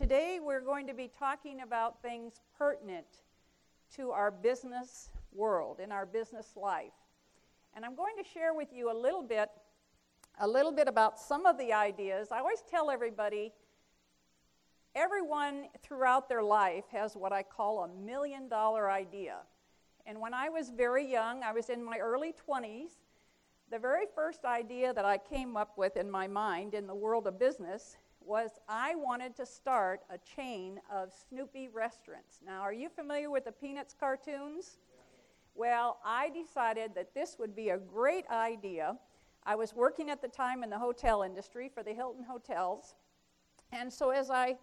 Today we're going to be talking about things pertinent to our business world, in our business life. And I'm going to share with you a little bit a little bit about some of the ideas. I always tell everybody everyone throughout their life has what I call a million dollar idea. And when I was very young, I was in my early 20s, the very first idea that I came up with in my mind in the world of business was I wanted to start a chain of Snoopy restaurants. Now, are you familiar with the Peanuts cartoons? Well, I decided that this would be a great idea. I was working at the time in the hotel industry for the Hilton Hotels. And so, as I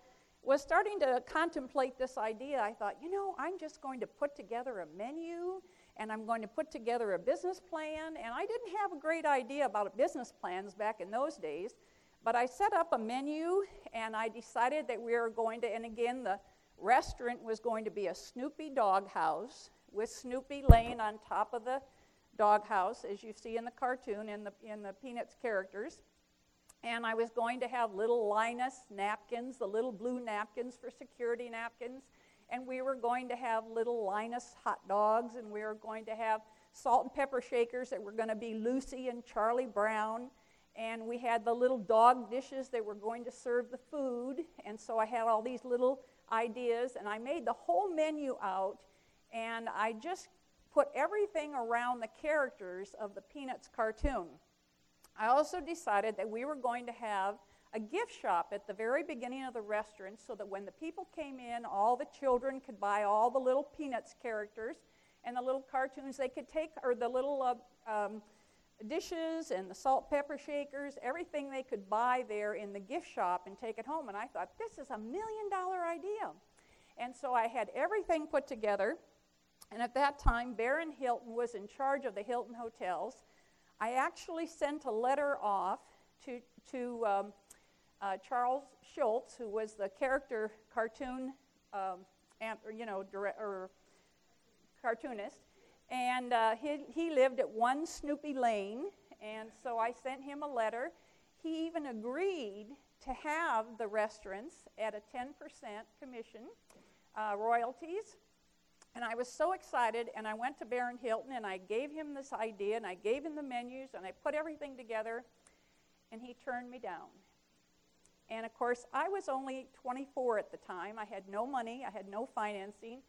was starting to contemplate this idea, I thought, you know, I'm just going to put together a menu and I'm going to put together a business plan. And I didn't have a great idea about business plans back in those days, but I set up a menu and I decided that we were going to, and again, the restaurant was going to be a Snoopy doghouse with Snoopy laying on top of the doghouse, as you see in the cartoon in the, in the Peanuts characters. And I was going to have little Linus napkins, the little blue napkins for security napkins. And we were going to have little Linus hot dogs, and we were going to have salt and pepper shakers that were going to be Lucy and Charlie Brown. And we had the little dog dishes that were going to serve the food. And so I had all these little ideas, and I made the whole menu out, and I just put everything around the characters of the Peanuts cartoon. I also decided that we were going to have a gift shop at the very beginning of the restaurant so that when the people came in, all the children could buy all the little Peanuts characters and the little cartoons they could take, or the little uh, um, dishes and the salt pepper shakers, everything they could buy there in the gift shop and take it home. And I thought, this is a million dollar idea. And so I had everything put together. And at that time, Baron Hilton was in charge of the Hilton hotels. I actually sent a letter off to, to um, uh, Charles Schulz, who was the character cartoon, um, you know, direct, or cartoonist, and uh, he, he lived at one Snoopy Lane, and so I sent him a letter. He even agreed to have the restaurants at a 10% commission, uh, royalties. And I was so excited, and I went to Baron Hilton and I gave him this idea, and I gave him the menus, and I put everything together, and he turned me down. And of course, I was only 24 at the time. I had no money, I had no financing,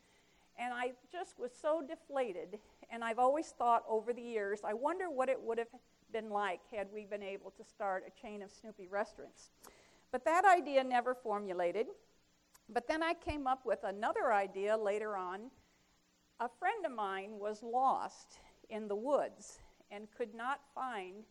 and I just was so deflated. And I've always thought over the years, I wonder what it would have been like had we been able to start a chain of Snoopy restaurants. But that idea never formulated. But then I came up with another idea later on a friend of mine was lost in the woods and could not find,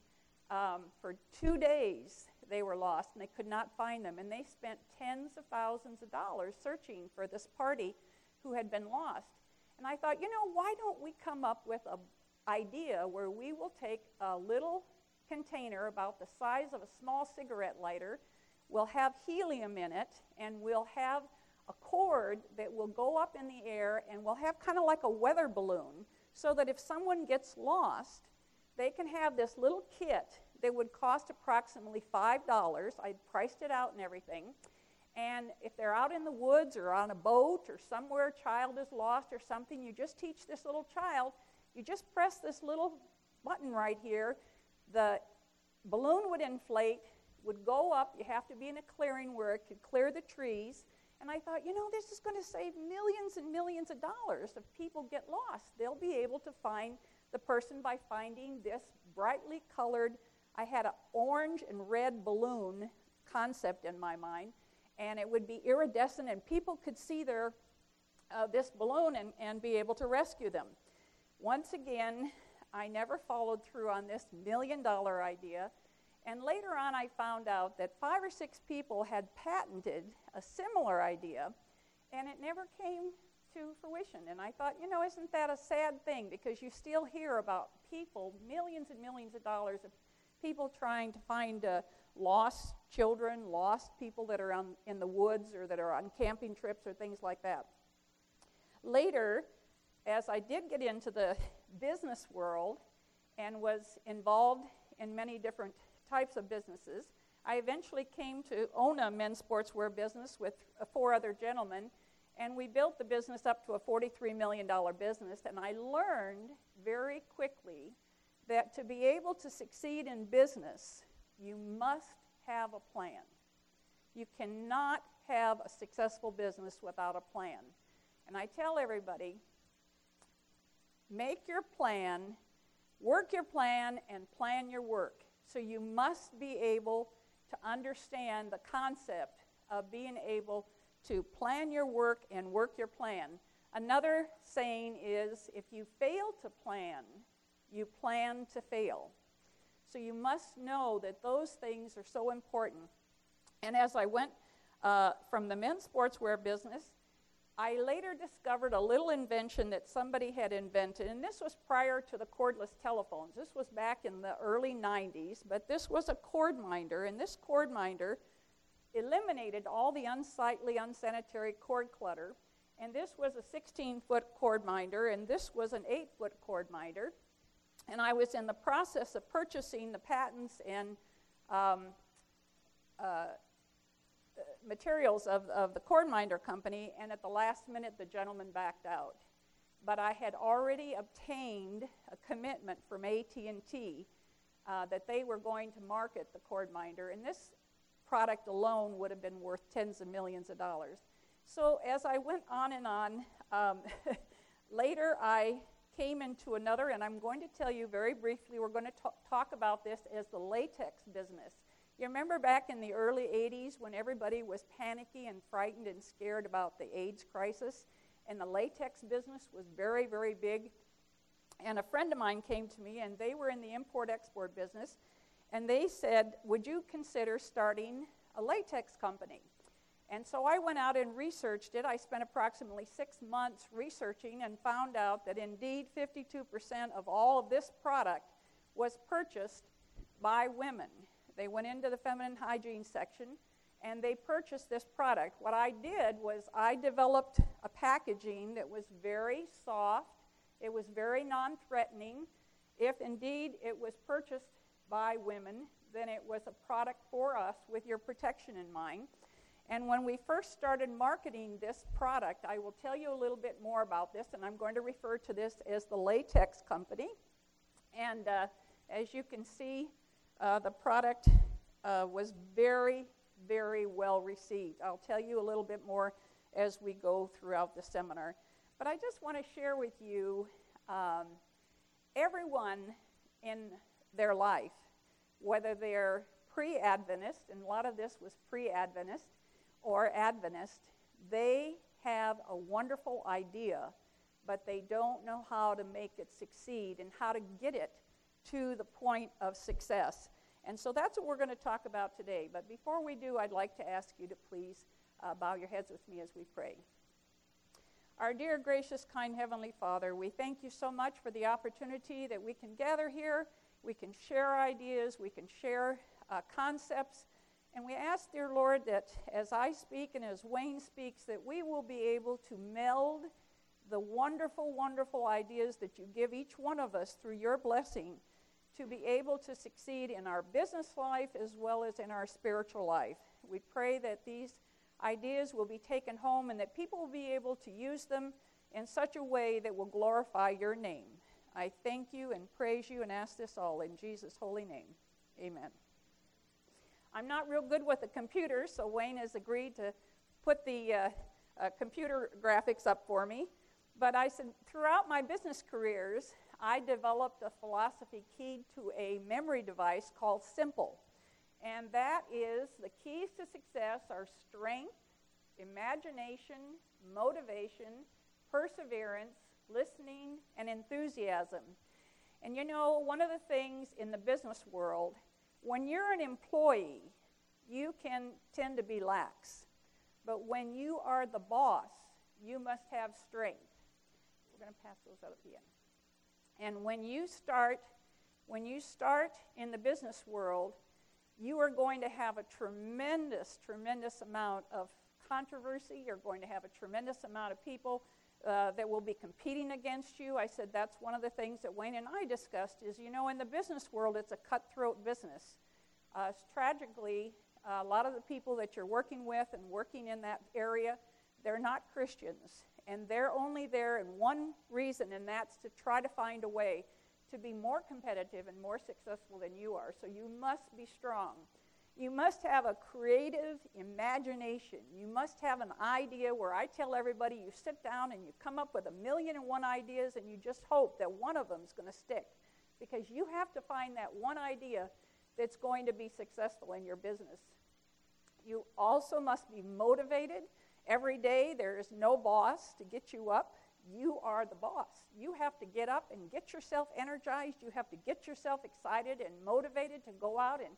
um, for two days, they were lost and they could not find them. And they spent tens of thousands of dollars searching for this party who had been lost. And I thought, you know, why don't we come up with an idea where we will take a little container about the size of a small cigarette lighter, we'll have helium in it, and we'll have a cord that will go up in the air and we'll have kind of like a weather balloon so that if someone gets lost, they can have this little kit that would cost approximately $5. I priced it out and everything. And if they're out in the woods or on a boat or somewhere a child is lost or something, you just teach this little child, you just press this little button right here. The balloon would inflate, would go up. You have to be in a clearing where it could clear the trees and I thought, you know, this is going to save millions and millions of dollars if people get lost. They'll be able to find the person by finding this brightly colored, I had an orange and red balloon concept in my mind, and it would be iridescent, and people could see their, uh, this balloon and, and be able to rescue them. Once again, I never followed through on this million dollar idea. And later on, I found out that five or six people had patented a similar idea, and it never came to fruition. And I thought, you know, isn't that a sad thing? Because you still hear about people, millions and millions of dollars of people trying to find uh, lost children, lost people that are on, in the woods or that are on camping trips or things like that. Later, as I did get into the business world and was involved in many different types of businesses. I eventually came to own a men's sportswear business with uh, four other gentlemen, and we built the business up to a $43 million business. And I learned very quickly that to be able to succeed in business, you must have a plan. You cannot have a successful business without a plan. And I tell everybody make your plan, work your plan, and plan your work. So you must be able to understand the concept of being able to plan your work and work your plan. Another saying is if you fail to plan, you plan to fail. So you must know that those things are so important. And as I went uh, from the men's sportswear business, I later discovered a little invention that somebody had invented, and this was prior to the cordless telephones. This was back in the early 90s, but this was a cord minder, and this cord minder eliminated all the unsightly, unsanitary cord clutter. And this was a 16 foot cord minder, and this was an 8 foot cord minder. And I was in the process of purchasing the patents and um, uh, materials of, of the cord minder company, and at the last minute, the gentleman backed out. But I had already obtained a commitment from AT&T uh, that they were going to market the cord minder, and this product alone would have been worth tens of millions of dollars. So as I went on and on, um, later I came into another, and I'm going to tell you very briefly, we're going to talk about this as the latex business. You remember back in the early 80s when everybody was panicky and frightened and scared about the AIDS crisis? And the latex business was very, very big. And a friend of mine came to me, and they were in the import export business. And they said, Would you consider starting a latex company? And so I went out and researched it. I spent approximately six months researching and found out that indeed 52% of all of this product was purchased by women. They went into the feminine hygiene section and they purchased this product. What I did was I developed a packaging that was very soft, it was very non threatening. If indeed it was purchased by women, then it was a product for us with your protection in mind. And when we first started marketing this product, I will tell you a little bit more about this, and I'm going to refer to this as the Latex Company. And uh, as you can see, uh, the product uh, was very, very well received. I'll tell you a little bit more as we go throughout the seminar. But I just want to share with you um, everyone in their life, whether they're pre Adventist, and a lot of this was pre Adventist or Adventist, they have a wonderful idea, but they don't know how to make it succeed and how to get it to the point of success. And so that's what we're going to talk about today. But before we do, I'd like to ask you to please uh, bow your heads with me as we pray. Our dear, gracious, kind Heavenly Father, we thank you so much for the opportunity that we can gather here, we can share ideas, we can share uh, concepts, and we ask, dear Lord, that as I speak and as Wayne speaks, that we will be able to meld the wonderful, wonderful ideas that you give each one of us through your blessing to be able to succeed in our business life as well as in our spiritual life. We pray that these ideas will be taken home and that people will be able to use them in such a way that will glorify your name. I thank you and praise you and ask this all in Jesus' holy name. Amen. I'm not real good with the computer, so Wayne has agreed to put the uh, uh, computer graphics up for me. But I said, throughout my business careers, I developed a philosophy keyed to a memory device called Simple. And that is the keys to success are strength, imagination, motivation, perseverance, listening, and enthusiasm. And you know, one of the things in the business world, when you're an employee, you can tend to be lax. But when you are the boss, you must have strength. We're going to pass those out at the end. And when you start, when you start in the business world, you are going to have a tremendous, tremendous amount of controversy. You're going to have a tremendous amount of people uh, that will be competing against you. I said that's one of the things that Wayne and I discussed is, you know, in the business world, it's a cutthroat business. Uh, tragically, a lot of the people that you're working with and working in that area, they're not Christians. And they're only there in one reason, and that's to try to find a way to be more competitive and more successful than you are. So you must be strong. You must have a creative imagination. You must have an idea where I tell everybody you sit down and you come up with a million and one ideas and you just hope that one of them is going to stick. Because you have to find that one idea that's going to be successful in your business. You also must be motivated. Every day there is no boss to get you up. You are the boss. You have to get up and get yourself energized. You have to get yourself excited and motivated to go out and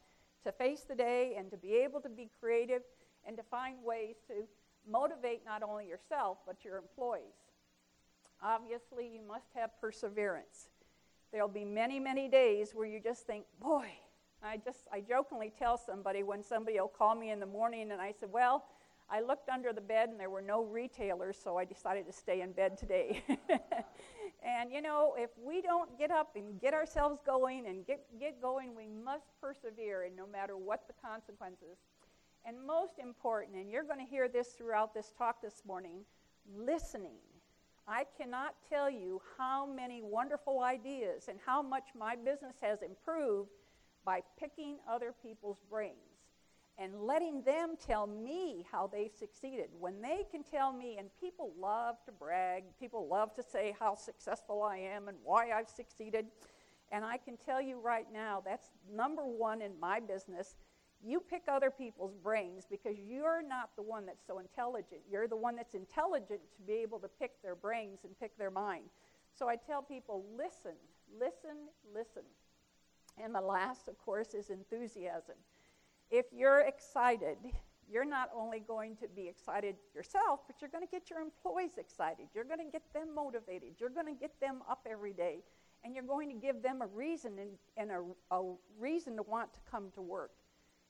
to face the day and to be able to be creative and to find ways to motivate not only yourself but your employees. Obviously, you must have perseverance. There'll be many, many days where you just think, boy, I just, I jokingly tell somebody when somebody will call me in the morning and I said, well, I looked under the bed and there were no retailers, so I decided to stay in bed today. and you know, if we don't get up and get ourselves going and get, get going, we must persevere, and no matter what the consequences. And most important, and you're going to hear this throughout this talk this morning listening. I cannot tell you how many wonderful ideas and how much my business has improved by picking other people's brains and letting them tell me how they've succeeded. When they can tell me, and people love to brag, people love to say how successful I am and why I've succeeded. And I can tell you right now, that's number one in my business. You pick other people's brains because you're not the one that's so intelligent. You're the one that's intelligent to be able to pick their brains and pick their mind. So I tell people listen, listen, listen. And the last, of course, is enthusiasm. If you're excited, you're not only going to be excited yourself, but you're going to get your employees excited. You're going to get them motivated. You're going to get them up every day. And you're going to give them a reason and, and a, a reason to want to come to work.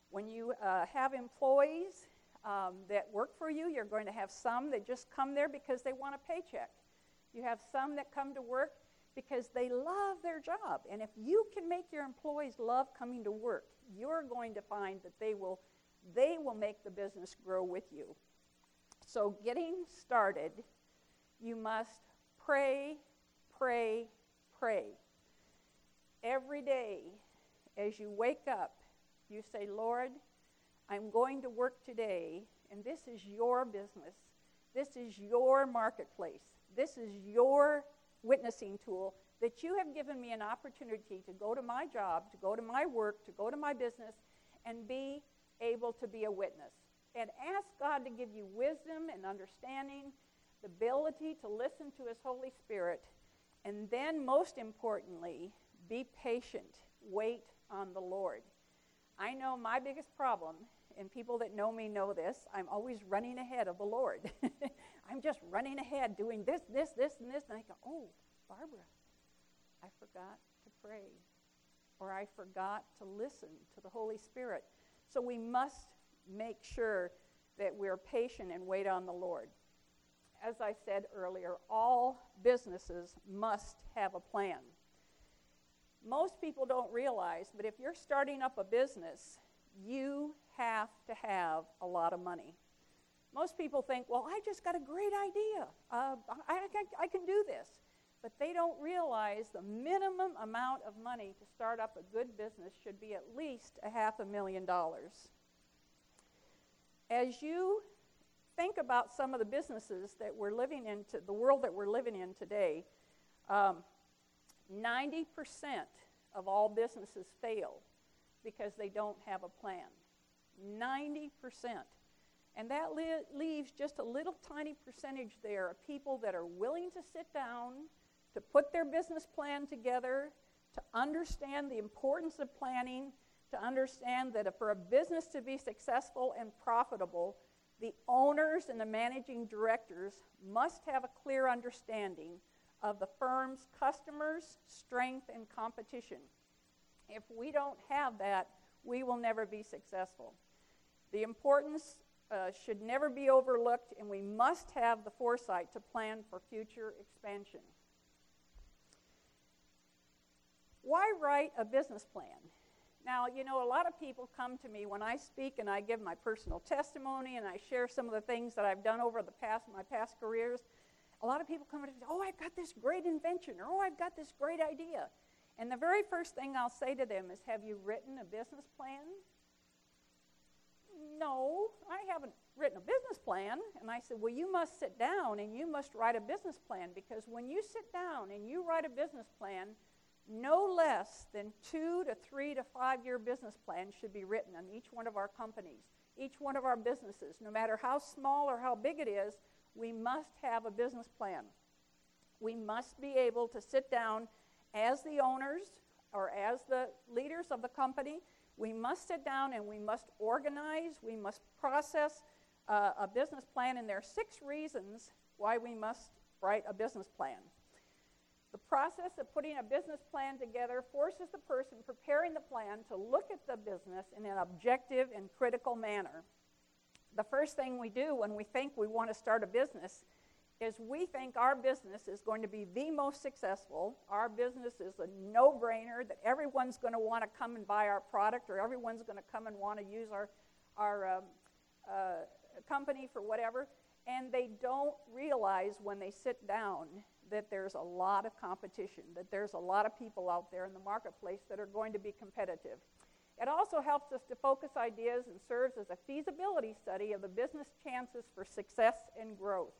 When you uh, have employees um, that work for you, you're going to have some that just come there because they want a paycheck. You have some that come to work because they love their job. And if you can make your employees love coming to work, you're going to find that they will, they will make the business grow with you. So, getting started, you must pray, pray, pray. Every day, as you wake up, you say, Lord, I'm going to work today, and this is your business. This is your marketplace. This is your witnessing tool that you have given me an opportunity to go to my job, to go to my work, to go to my business, and be able to be a witness. And ask God to give you wisdom and understanding, the ability to listen to His Holy Spirit, and then, most importantly, be patient. Wait on the Lord. I know my biggest problem, and people that know me know this, I'm always running ahead of the Lord. I'm just running ahead doing this, this, this, and this, and I go, oh, Barbara, I forgot to pray, or I forgot to listen to the Holy Spirit. So we must make sure that we're patient and wait on the Lord. As I said earlier, all businesses must have a plan. Most people don't realize, but if you're starting up a business, you have to have a lot of money. Most people think, well, I just got a great idea. Uh, I, I, I can do this but they don't realize the minimum amount of money to start up a good business should be at least a half a million dollars. As you think about some of the businesses that we're living in, to, the world that we're living in today, um, 90% of all businesses fail because they don't have a plan. 90%. And that leaves just a little tiny percentage there of people that are willing to sit down to put their business plan together, to understand the importance of planning, to understand that for a business to be successful and profitable, the owners and the managing directors must have a clear understanding of the firm's customers, strength, and competition. If we don't have that, we will never be successful. The importance uh, should never be overlooked, and we must have the foresight to plan for future expansion. Why write a business plan? Now, you know, a lot of people come to me when I speak and I give my personal testimony and I share some of the things that I've done over the past my past careers. A lot of people come and say, "Oh, I've got this great invention," or "Oh, I've got this great idea." And the very first thing I'll say to them is, "Have you written a business plan?" No, I haven't written a business plan. And I said, Well, you must sit down and you must write a business plan because when you sit down and you write a business plan, no less than two to three to five year business plans should be written on each one of our companies, each one of our businesses. No matter how small or how big it is, we must have a business plan. We must be able to sit down as the owners or as the leaders of the company. We must sit down and we must organize, we must process uh, a business plan, and there are six reasons why we must write a business plan. The process of putting a business plan together forces the person preparing the plan to look at the business in an objective and critical manner. The first thing we do when we think we want to start a business is we think our business is going to be the most successful. Our business is a no brainer that everyone's going to want to come and buy our product or everyone's going to come and want to use our, our um, uh, company for whatever. And they don't realize when they sit down that there's a lot of competition, that there's a lot of people out there in the marketplace that are going to be competitive. It also helps us to focus ideas and serves as a feasibility study of the business chances for success and growth.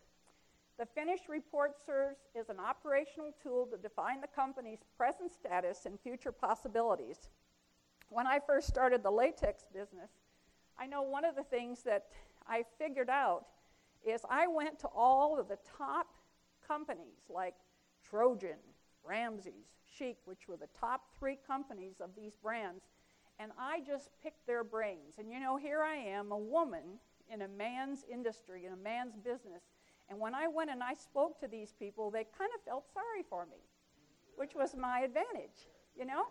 The finished report serves as an operational tool to define the company's present status and future possibilities. When I first started the latex business, I know one of the things that I figured out is I went to all of the top companies like Trojan, Ramses, Sheik, which were the top three companies of these brands, and I just picked their brains. And you know, here I am, a woman in a man's industry, in a man's business. And when I went and I spoke to these people, they kind of felt sorry for me, which was my advantage. You know,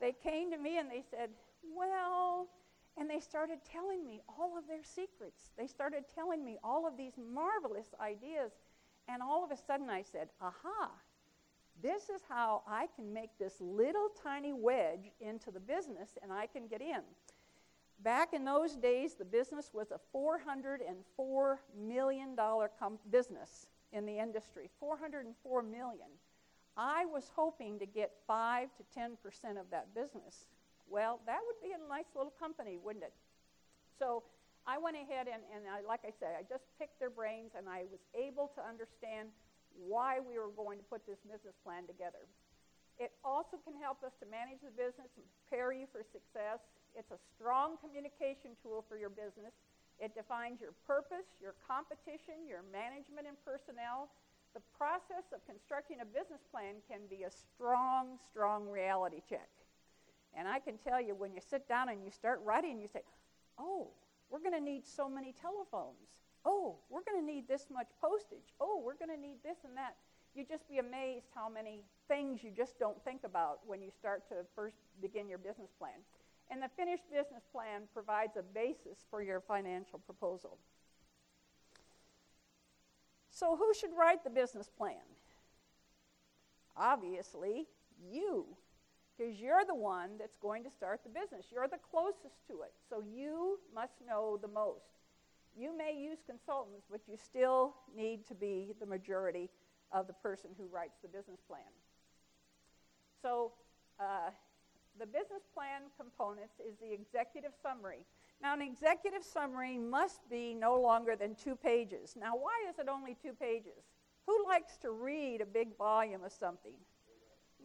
they came to me and they said, Well, and they started telling me all of their secrets. They started telling me all of these marvelous ideas. And all of a sudden I said, aha, this is how I can make this little tiny wedge into the business and I can get in. Back in those days, the business was a $404 million com- business in the industry. 404 million. I was hoping to get 5 to 10% of that business. Well, that would be a nice little company, wouldn't it? So I went ahead and, and I, like I said, I just picked their brains and I was able to understand why we were going to put this business plan together. It also can help us to manage the business and prepare you for success. It's a strong communication tool for your business. It defines your purpose, your competition, your management and personnel. The process of constructing a business plan can be a strong, strong reality check. And I can tell you when you sit down and you start writing, you say, oh, we're going to need so many telephones. Oh, we're going to need this much postage. Oh, we're going to need this and that. You'd just be amazed how many things you just don't think about when you start to first begin your business plan. And the finished business plan provides a basis for your financial proposal. So, who should write the business plan? Obviously, you because you're the one that's going to start the business. You're the closest to it, so you must know the most. You may use consultants, but you still need to be the majority of the person who writes the business plan. So, uh, the business plan components is the executive summary. Now, an executive summary must be no longer than two pages. Now, why is it only two pages? Who likes to read a big volume of something?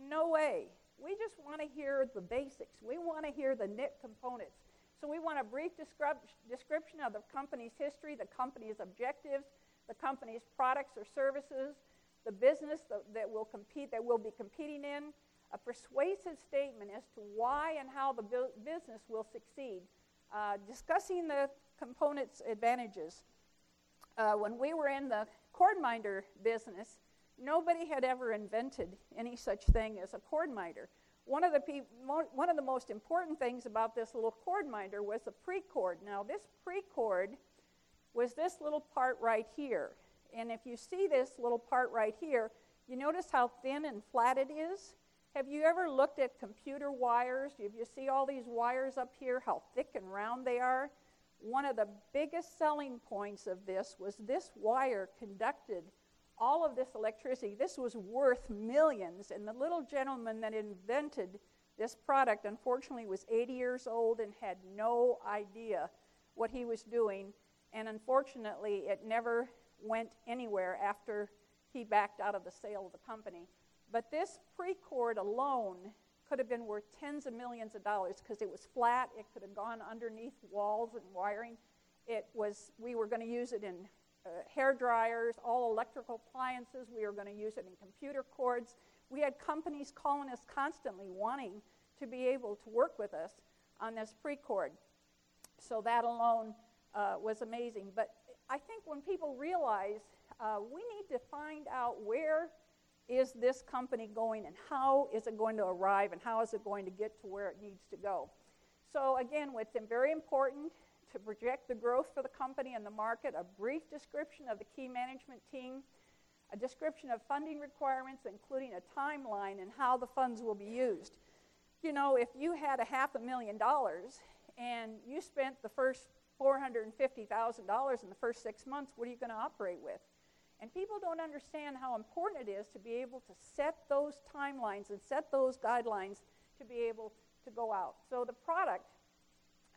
No way. We just want to hear the basics. We want to hear the knit components. So we want a brief description of the company's history, the company's objectives, the company's products or services, the business that, will compete that we'll be competing in, a persuasive statement as to why and how the business will succeed, uh, discussing the components' advantages. Uh, when we were in the cord minder business, Nobody had ever invented any such thing as a cord minder. One of, the pe- one of the most important things about this little cord minder was the precord. Now, this precord was this little part right here. And if you see this little part right here, you notice how thin and flat it is? Have you ever looked at computer wires? Do you see all these wires up here, how thick and round they are? One of the biggest selling points of this was this wire conducted all of this electricity. This was worth millions, and the little gentleman that invented this product, unfortunately, was 80 years old and had no idea what he was doing. And unfortunately, it never went anywhere after he backed out of the sale of the company. But this Precord alone could have been worth tens of millions of dollars because it was flat. It could have gone underneath walls and wiring. It was. We were going to use it in uh, hair dryers, all electrical appliances. We were going to use it in computer cords. We had companies calling us constantly wanting to be able to work with us on this Precord. So that alone uh, was amazing. But I think when people realize uh, we need to find out where is this company going and how is it going to arrive and how is it going to get to where it needs to go. So again, it's very important to project the growth for the company and the market, a brief description of the key management team, a description of funding requirements, including a timeline and how the funds will be used. You know, if you had a half a million dollars and you spent the first $450,000 in the first six months, what are you going to operate with? And people don't understand how important it is to be able to set those timelines and set those guidelines to be able to go out. So the product,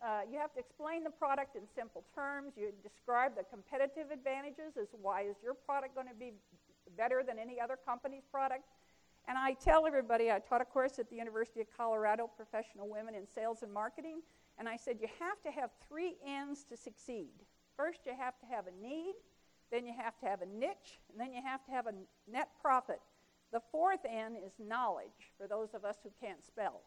uh, you have to explain the product in simple terms. You describe the competitive advantages as why is your product going to be better than any other company's product. And I tell everybody, I taught a course at the University of Colorado, Professional Women in Sales and Marketing, and I said you have to have three N's to succeed. First, you have to have a need, then you have to have a niche, and then you have to have a net profit. The fourth N is knowledge, for those of us who can't spell.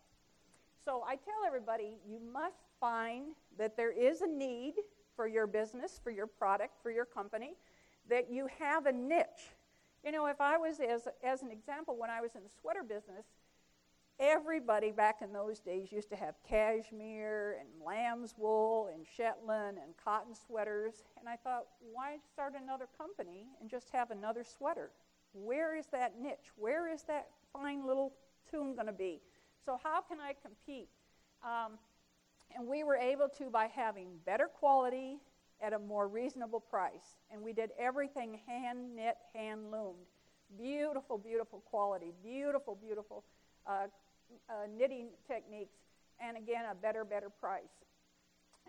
So I tell everybody you must find that there is a need for your business, for your product, for your company, that you have a niche. You know, if I was, as, as an example, when I was in the sweater business, everybody back in those days used to have cashmere and lamb's wool and Shetland and cotton sweaters. And I thought, why start another company and just have another sweater? Where is that niche? Where is that fine little tune going to be? So, how can I compete? Um, and we were able to by having better quality at a more reasonable price. And we did everything hand knit, hand loomed. Beautiful, beautiful quality, beautiful, beautiful uh, uh, knitting techniques, and again, a better, better price.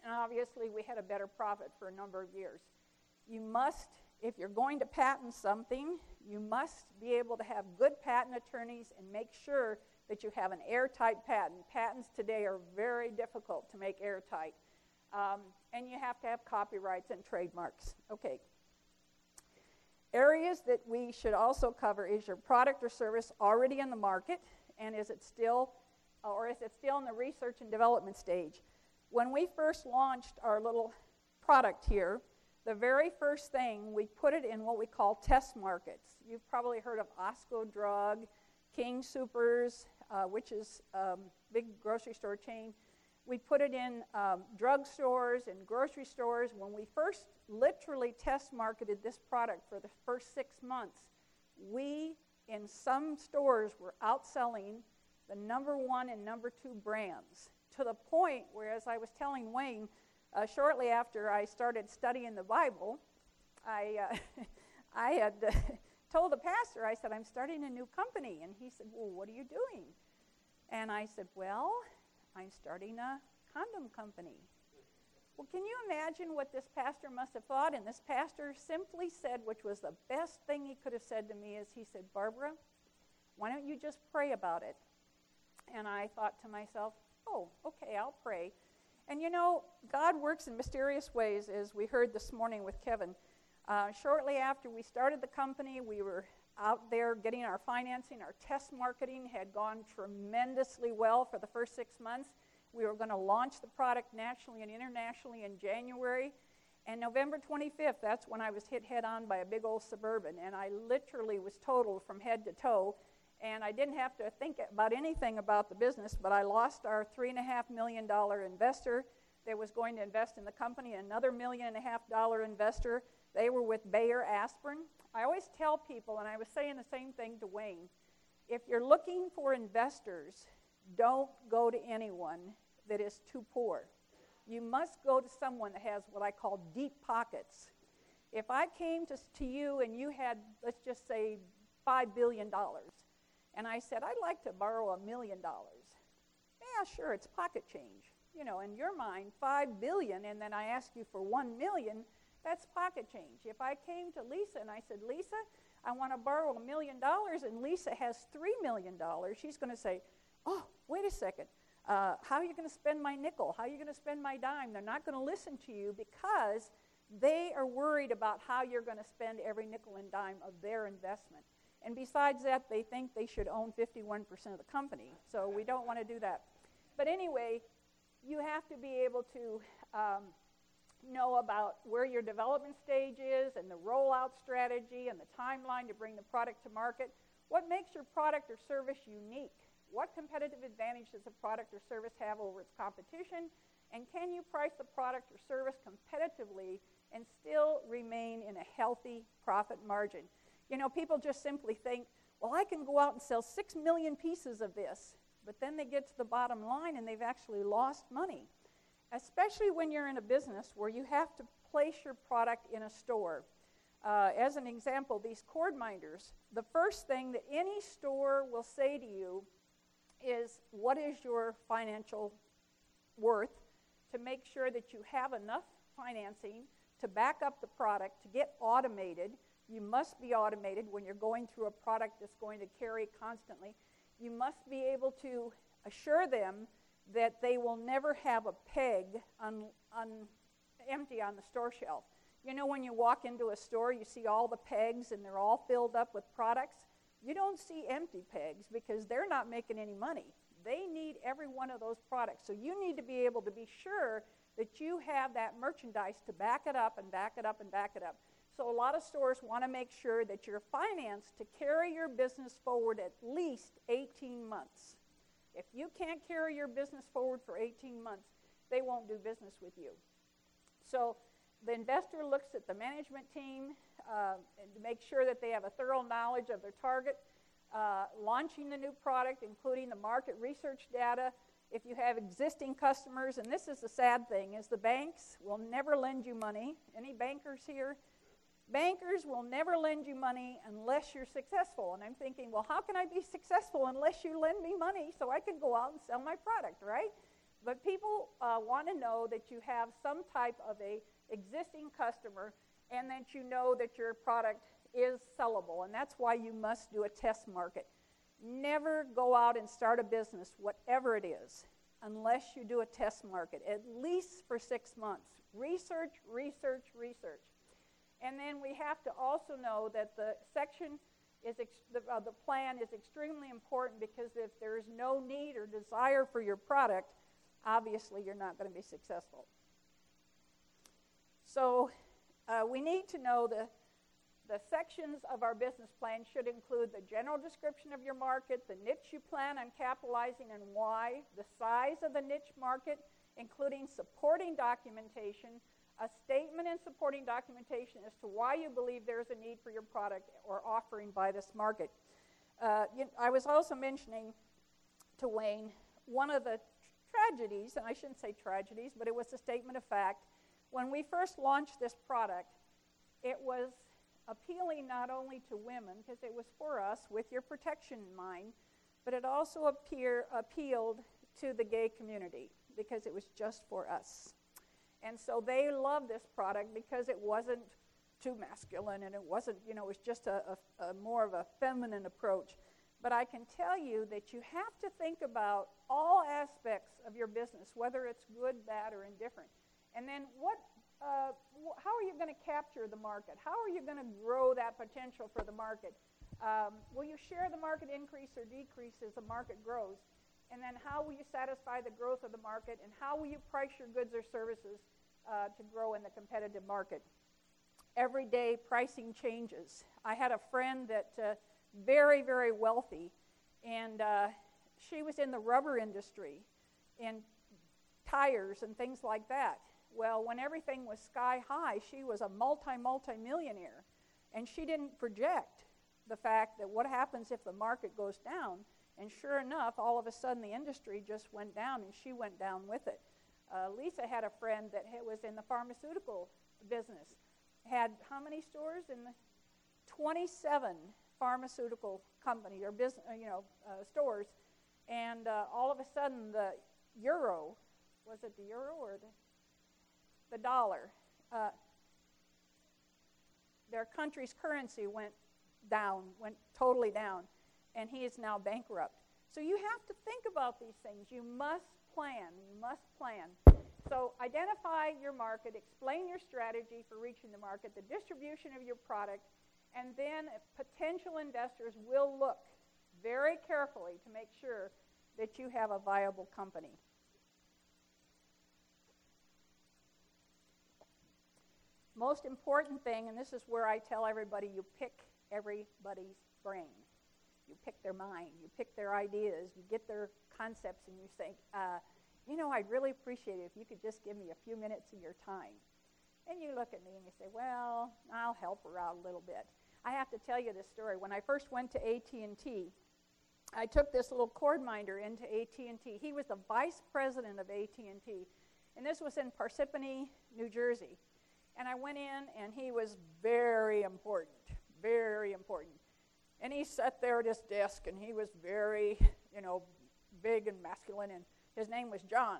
And obviously, we had a better profit for a number of years. You must, if you're going to patent something, you must be able to have good patent attorneys and make sure that you have an airtight patent. Patents today are very difficult to make airtight. Um, and you have to have copyrights and trademarks. Okay. Areas that we should also cover is your product or service already in the market, and is it still, or is it still in the research and development stage? When we first launched our little product here, the very first thing we put it in what we call test markets. You've probably heard of Osco Drug, King Soopers, uh, which is a um, big grocery store chain. We put it in um, drugstores and grocery stores. When we first literally test marketed this product for the first six months, we in some stores were outselling the number one and number two brands to the point where, as I was telling Wayne, uh, shortly after I started studying the Bible, I, uh, I had told the pastor, I said, I'm starting a new company. And he said, Well, what are you doing? And I said, Well, I'm starting a condom company. Well, can you imagine what this pastor must have thought? And this pastor simply said, which was the best thing he could have said to me, is he said, Barbara, why don't you just pray about it? And I thought to myself, oh, okay, I'll pray. And you know, God works in mysterious ways, as we heard this morning with Kevin. Uh, shortly after we started the company, we were out there getting our financing. Our test marketing had gone tremendously well for the first six months. We were going to launch the product nationally and internationally in January. And November 25th, that's when I was hit head on by a big old suburban. And I literally was totaled from head to toe. And I didn't have to think about anything about the business, but I lost our $3.5 million investor that was going to invest in the company, another million and a half dollar investor. They were with Bayer Aspirin. I always tell people, and I was saying the same thing to Wayne, if you're looking for investors, don't go to anyone that is too poor. You must go to someone that has what I call deep pockets. If I came to, to you and you had, let's just say, $5 billion, and I said, I'd like to borrow a million dollars. Yeah, sure, it's pocket change. You know, in your mind, 5 billion, and then I ask you for 1 million, that's pocket change. If I came to Lisa and I said, Lisa, I want to borrow a million dollars, and Lisa has $3 million, she's going to say, Oh, wait a second. Uh, how are you going to spend my nickel? How are you going to spend my dime? They're not going to listen to you because they are worried about how you're going to spend every nickel and dime of their investment. And besides that, they think they should own 51% of the company. So we don't want to do that. But anyway, you have to be able to um, know about where your development stage is and the rollout strategy and the timeline to bring the product to market. What makes your product or service unique? What competitive advantage does a product or service have over its competition? And can you price the product or service competitively and still remain in a healthy profit margin? You know, people just simply think, well, I can go out and sell six million pieces of this, but then they get to the bottom line and they've actually lost money. Especially when you're in a business where you have to place your product in a store. Uh, as an example, these cord minders, the first thing that any store will say to you is what is your financial worth to make sure that you have enough financing to back up the product, to get automated. You must be automated when you're going through a product that's going to carry constantly. You must be able to assure them that they will never have a peg on, empty on the store shelf. You know, when you walk into a store, you see all the pegs and they're all filled up with products. You don't see empty pegs because they're not making any money. They need every one of those products. So you need to be able to be sure that you have that merchandise to back it up and back it up and back it up. So a lot of stores want to make sure that you're financed to carry your business forward at least 18 months. If you can't carry your business forward for 18 months, they won't do business with you. So the investor looks at the management team uh, to make sure that they have a thorough knowledge of their target, uh, launching the new product, including the market research data. If you have existing customers, and this is the sad thing, is the banks will never lend you money. Any bankers here? Bankers will never lend you money unless you're successful. And I'm thinking, well, how can I be successful unless you lend me money so I can go out and sell my product, right? But people uh, want to know that you have some type of a existing customer and that you know that your product is sellable. And that's why you must do a test market. Never go out and start a business, whatever it is, unless you do a test market, at least for six months. Research, research, research. And then we have to also know that the section is ex- the, uh, the plan is extremely important because if there's no need or desire for your product, obviously you're not going to be successful. So uh, we need to know the, the sections of our business plan should include the general description of your market, the niche you plan on capitalizing and why, the size of the niche market, including supporting documentation, a statement and supporting documentation as to why you believe there's a need for your product or offering by this market. Uh, you, I was also mentioning to Wayne one of the tragedies, and I shouldn't say tragedies, but it was a statement of fact, when we first launched this product, it was appealing not only to women, because it was for us with your protection in mind, but it also appear, appealed to the gay community because it was just for us. And so they loved this product because it wasn't too masculine and it wasn't, you know, it was just a, a, a more of a feminine approach. But I can tell you that you have to think about all aspects of your business, whether it's good, bad, or indifferent. And then what, uh, how are you going to capture the market? How are you going to grow that potential for the market? Um, will you share the market increase or decrease as the market grows? And then how will you satisfy the growth of the market? And how will you price your goods or services uh, to grow in the competitive market? Every day pricing changes. I had a friend that uh, very, very wealthy, and uh, she was in the rubber industry and tires and things like that. Well, when everything was sky high, she was a multi, multi millionaire. And she didn't project the fact that what happens if the market goes down? And sure enough, all of a sudden the industry just went down and she went down with it. Uh, Lisa had a friend that was in the pharmaceutical business. Had how many stores in the 27 pharmaceutical company or business, uh, you know, uh, stores, and uh, all of a sudden the euro, was it the euro or the the dollar? Uh, their country's currency went down, went totally down, and he is now bankrupt. So you have to think about these things. You must plan. You must plan. So identify your market, explain your strategy for reaching the market, the distribution of your product, and then potential investors will look very carefully to make sure that you have a viable company. Most important thing, and this is where I tell everybody you pick everybody's brain. You pick their mind, you pick their ideas, you get their concepts, and you think, uh, you know, I'd really appreciate it if you could just give me a few minutes of your time. And you look at me and you say, well, I'll help her out a little bit. I have to tell you this story. When I first went to AT&T, I took this little cord minder into AT&T. He was the vice president of AT&T, and this was in Parsippany, New Jersey. And I went in, and he was very important, very important. And he sat there at his desk, and he was very, you know, big and masculine, and his name was John.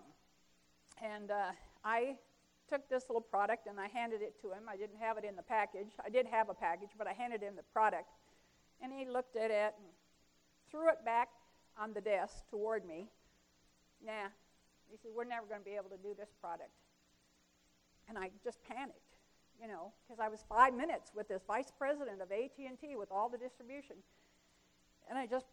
And uh, I took this little product and I handed it to him. I didn't have it in the package. I did have a package, but I handed him the product. And he looked at it and threw it back on the desk toward me. Nah. He said, We're never going to be able to do this product. And I just panicked, you know, because I was five minutes with this vice president of AT&T with all the distribution. And I just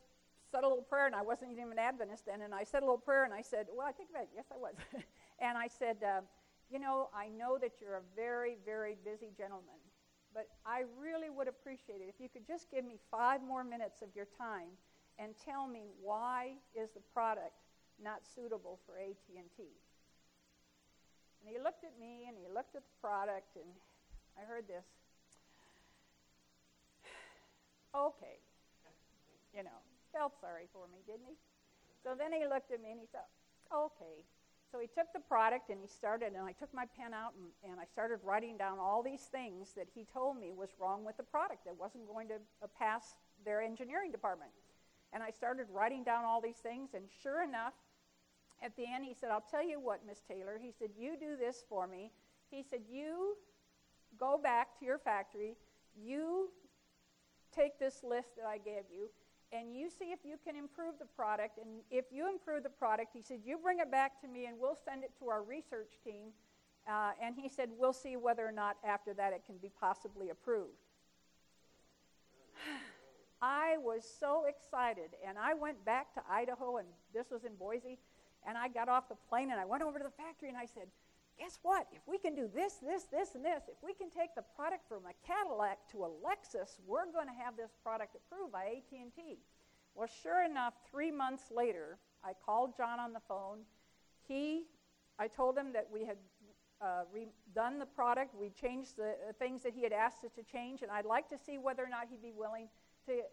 said a little prayer, and I wasn't even an Adventist then, and I said a little prayer, and I said, well, I think about it. Yes, I was. and I said, uh, you know, I know that you're a very, very busy gentleman, but I really would appreciate it if you could just give me five more minutes of your time and tell me why is the product not suitable for AT&T. And he looked at me, and he looked at the product, and I heard this. okay, you know felt sorry for me, didn't he? So then he looked at me and he said, okay. So he took the product and he started, and I took my pen out and, and I started writing down all these things that he told me was wrong with the product that wasn't going to uh, pass their engineering department. And I started writing down all these things, and sure enough, at the end, he said, I'll tell you what, Miss Taylor. He said, You do this for me. He said, You go back to your factory, you take this list that I gave you, and you see if you can improve the product. And if you improve the product, he said, you bring it back to me and we'll send it to our research team. Uh, and he said, we'll see whether or not after that it can be possibly approved. I was so excited, and I went back to Idaho, and this was in Boise, and I got off the plane and I went over to the factory and I said, guess what? If we can do this, this, this, and this, if we can take the product from a Cadillac to a Lexus, we're going to have this product approved by AT&T. Well, sure enough, three months later, I called John on the phone. He, I told him that we had uh, done the product. We changed the uh, things that he had asked us to change, and I'd like to see whether or not he'd be willing to uh,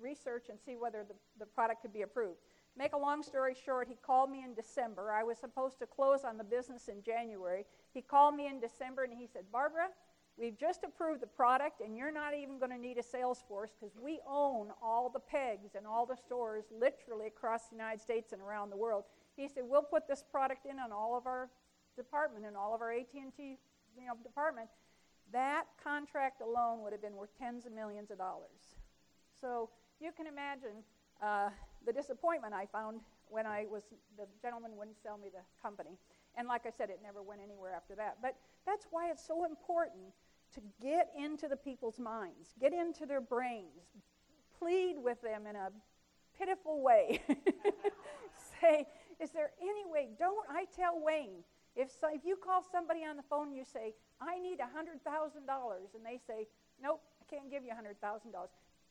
research and see whether the, the product could be approved. Make a long story short, he called me in December. I was supposed to close on the business in January. He called me in December and he said, Barbara, we've just approved the product and you're not even going to need a sales force because we own all the pegs and all the stores literally across the United States and around the world. He said, we'll put this product in on all of our department and all of our AT&T you know, department. That contract alone would have been worth tens of millions of dollars. So you can imagine uh, the disappointment I found when I was, the gentleman wouldn't sell me the company. And like I said, it never went anywhere after that. But that's why it's so important to get into the people's minds, get into their brains, plead with them in a pitiful way. say, is there any way? Don't I tell Wayne, if, so, if you call somebody on the phone and you say, I need $100,000, and they say, nope, I can't give you $100,000,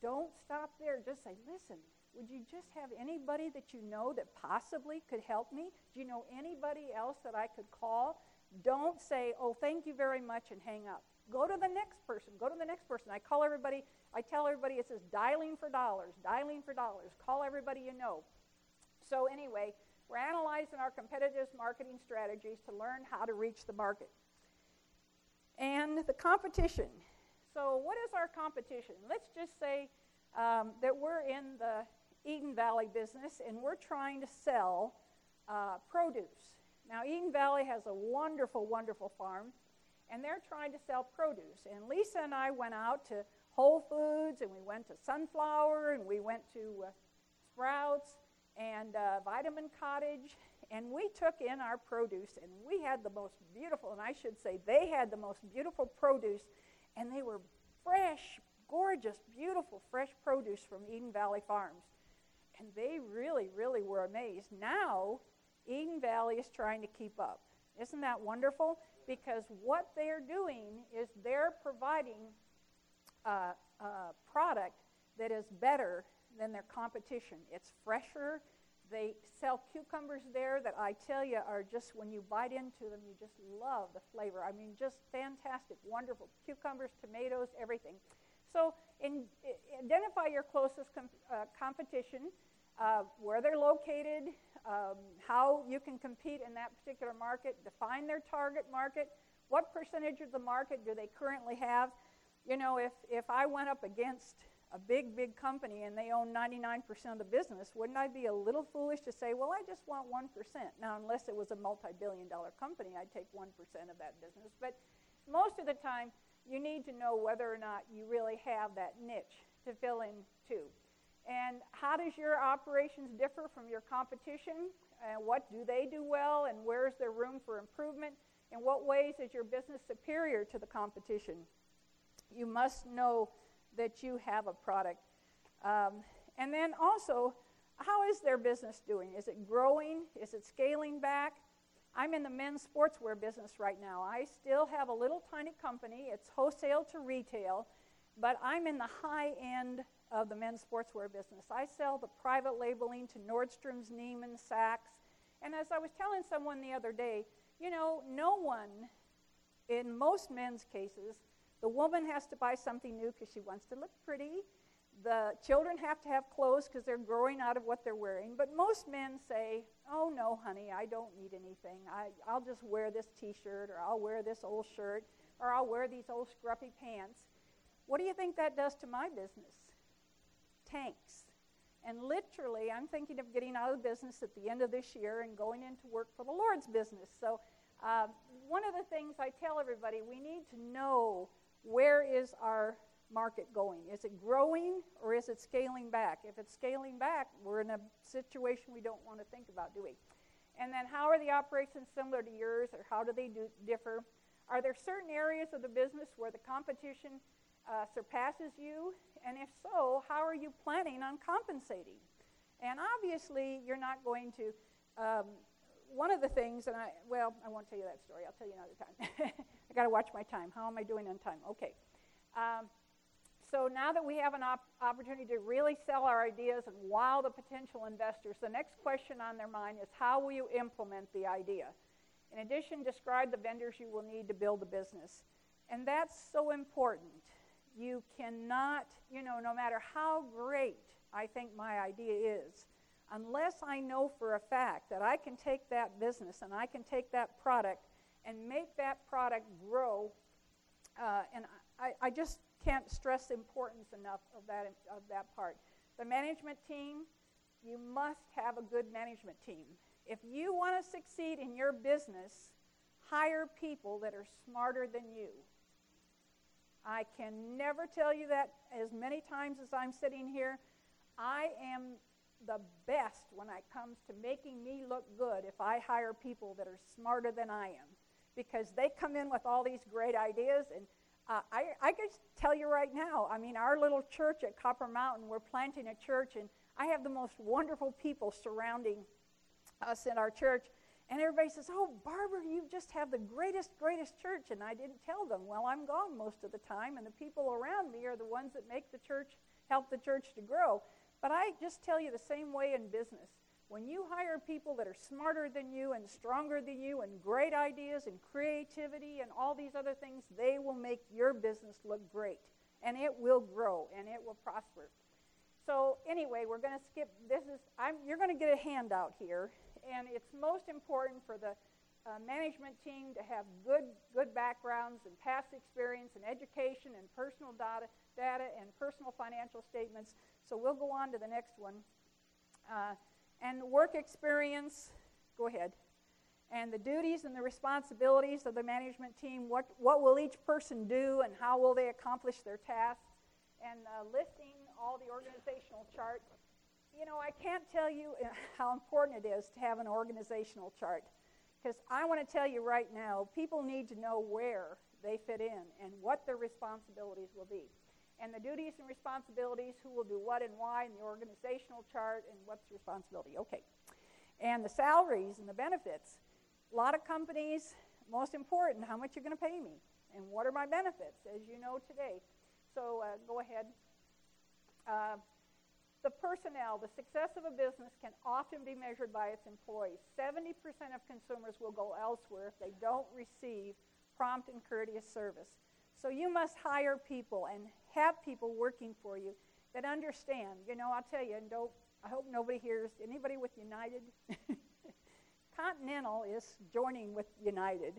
don't stop there. Just say, listen, would you just have anybody that you know that possibly could help me? Do you know anybody else that I could call? Don't say, oh, thank you very much, and hang up. Go to the next person. Go to the next person. I call everybody, I tell everybody it says dialing for dollars, dialing for dollars. Call everybody you know. So, anyway, we're analyzing our competitive marketing strategies to learn how to reach the market. And the competition. So, what is our competition? Let's just say um, that we're in the Eden Valley business and we're trying to sell uh, produce. Now, Eden Valley has a wonderful, wonderful farm, and they're trying to sell produce. And Lisa and I went out to Whole Foods, and we went to Sunflower, and we went to uh, Sprouts, and uh, Vitamin Cottage, and we took in our produce, and we had the most beautiful, and I should say they had the most beautiful produce, and they were fresh, gorgeous, beautiful, fresh produce from Eden Valley Farms. And they really, really were amazed. Now, Eden Valley is trying to keep up. Isn't that wonderful? Because what they're doing is they're providing a, a product that is better than their competition. It's fresher. They sell cucumbers there that I tell you are just, when you bite into them, you just love the flavor. I mean, just fantastic, wonderful. Cucumbers, tomatoes, everything. So, in, identify your closest com- uh, competition, uh, where they're located, um, how you can compete in that particular market, define their target market, what percentage of the market do they currently have. You know, if, if I went up against a big, big company and they own 99% of the business, wouldn't I be a little foolish to say, well, I just want 1%? Now, unless it was a multi billion dollar company, I'd take 1% of that business. But most of the time, you need to know whether or not you really have that niche to fill in to. And how does your operations differ from your competition? And what do they do well? And where is there room for improvement? In what ways is your business superior to the competition? You must know that you have a product. Um, and then also, how is their business doing? Is it growing? Is it scaling back? I'm in the men's sportswear business right now. I still have a little tiny company. It's wholesale to retail, but I'm in the high end of the men's sportswear business. I sell the private labeling to Nordstrom's, Neiman, Saks. And as I was telling someone the other day, you know, no one, in most men's cases, the woman has to buy something new because she wants to look pretty. The children have to have clothes because they're growing out of what they're wearing. But most men say, Oh, no, honey, I don't need anything. I, I'll just wear this t shirt, or I'll wear this old shirt, or I'll wear these old scruffy pants. What do you think that does to my business? Tanks. And literally, I'm thinking of getting out of business at the end of this year and going into work for the Lord's business. So, uh, one of the things I tell everybody, we need to know where is our market going? Is it growing or is it scaling back? If it's scaling back, we're in a situation we don't want to think about, do we? And then how are the operations similar to yours or how do they do, differ? Are there certain areas of the business where the competition uh, surpasses you? And if so, how are you planning on compensating? And obviously, you're not going to. Um, one of the things, and I, well, I won't tell you that story. I'll tell you another time. I got to watch my time. How am I doing on time? Okay. Um, so now that we have an op- opportunity to really sell our ideas and wow the potential investors, the next question on their mind is how will you implement the idea? In addition, describe the vendors you will need to build the business. And that's so important. You cannot, you know, no matter how great I think my idea is, unless I know for a fact that I can take that business and I can take that product and make that product grow, uh, and I, I just can't stress importance enough of that, of that part. The management team, you must have a good management team. If you want to succeed in your business, hire people that are smarter than you. I can never tell you that as many times as I'm sitting here. I am the best when it comes to making me look good if I hire people that are smarter than I am because they come in with all these great ideas and uh, I, I can tell you right now, I mean, our little church at Copper Mountain, we're planting a church, and I have the most wonderful people surrounding us in our church. And everybody says, Oh, Barbara, you just have the greatest, greatest church. And I didn't tell them, Well, I'm gone most of the time, and the people around me are the ones that make the church, help the church to grow. But I just tell you the same way in business. When you hire people that are smarter than you and stronger than you and great ideas and creativity and all these other things, they will make your business look great. And it will grow and it will prosper. So, anyway, we're going to skip. This is, I'm, you're going to get a handout here. And it's most important for the uh, management team to have good, good backgrounds and past experience and education and personal data, data and personal financial statements. So, we'll go on to the next one. Uh, and work experience, go ahead. And the duties and the responsibilities of the management team. What, what will each person do and how will they accomplish their tasks? And uh, listing all the organizational chart. You know, I can't tell you how important it is to have an organizational chart. Because I want to tell you right now, people need to know where they fit in and what their responsibilities will be and the duties and responsibilities, who will do what and why, and the organizational chart, and what's responsibility. Okay. And the salaries and the benefits. A lot of companies, most important, how much you're going to pay me, and what are my benefits, as you know today. So uh, go ahead. Uh, the personnel, the success of a business can often be measured by its employees. 70% of consumers will go elsewhere if they don't receive prompt and courteous service. So you must hire people and have people working for you that understand. You know, I'll tell you, and don't, I hope nobody hears anybody with United. Continental is joining with United.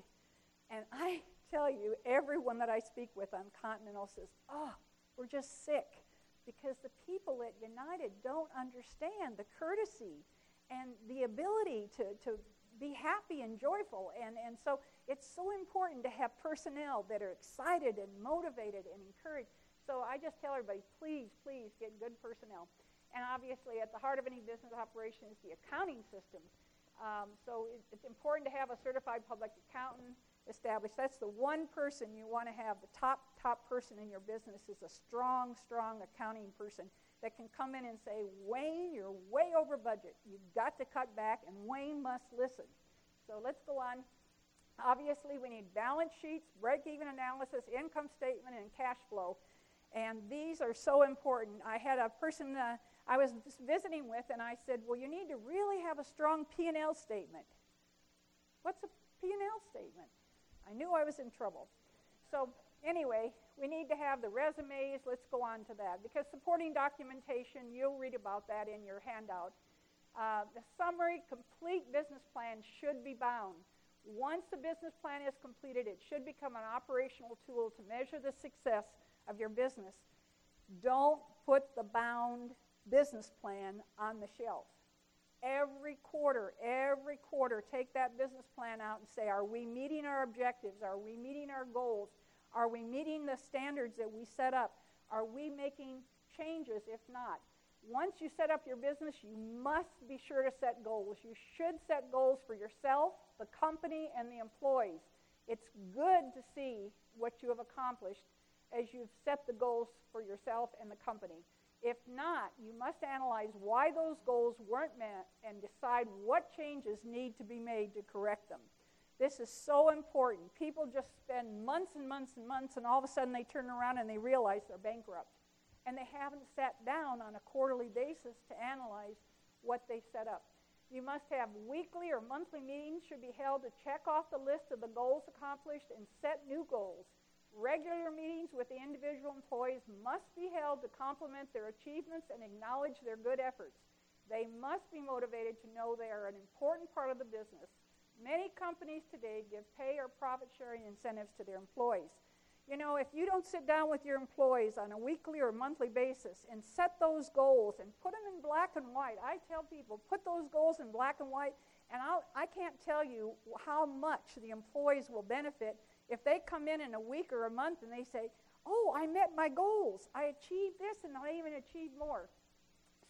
And I tell you, everyone that I speak with on Continental says, oh, we're just sick because the people at United don't understand the courtesy and the ability to, to be happy and joyful. And, and so it's so important to have personnel that are excited and motivated and encouraged. So I just tell everybody, please, please get good personnel. And obviously, at the heart of any business operation is the accounting system. Um, so it, it's important to have a certified public accountant established. That's the one person you want to have. The top, top person in your business is a strong, strong accounting person that can come in and say, Wayne, you're way over budget. You've got to cut back, and Wayne must listen. So let's go on. Obviously, we need balance sheets, break even analysis, income statement, and cash flow. And these are so important. I had a person uh, I was visiting with, and I said, Well, you need to really have a strong P&L statement. What's a P&L statement? I knew I was in trouble. So, anyway, we need to have the resumes. Let's go on to that. Because supporting documentation, you'll read about that in your handout. Uh, the summary, complete business plan should be bound. Once the business plan is completed, it should become an operational tool to measure the success of your business, don't put the bound business plan on the shelf. Every quarter, every quarter, take that business plan out and say, are we meeting our objectives? Are we meeting our goals? Are we meeting the standards that we set up? Are we making changes if not? Once you set up your business, you must be sure to set goals. You should set goals for yourself, the company, and the employees. It's good to see what you have accomplished as you've set the goals for yourself and the company. If not, you must analyze why those goals weren't met and decide what changes need to be made to correct them. This is so important. People just spend months and months and months, and all of a sudden they turn around and they realize they're bankrupt. And they haven't sat down on a quarterly basis to analyze what they set up. You must have weekly or monthly meetings should be held to check off the list of the goals accomplished and set new goals. Regular meetings with the individual employees must be held to compliment their achievements and acknowledge their good efforts. They must be motivated to know they are an important part of the business. Many companies today give pay or profit sharing incentives to their employees. You know, if you don't sit down with your employees on a weekly or monthly basis and set those goals and put them in black and white, I tell people, put those goals in black and white, and I'll, I can not tell you how much the employees will benefit if they come in in a week or a month and they say, Oh, I met my goals, I achieved this, and I even achieved more.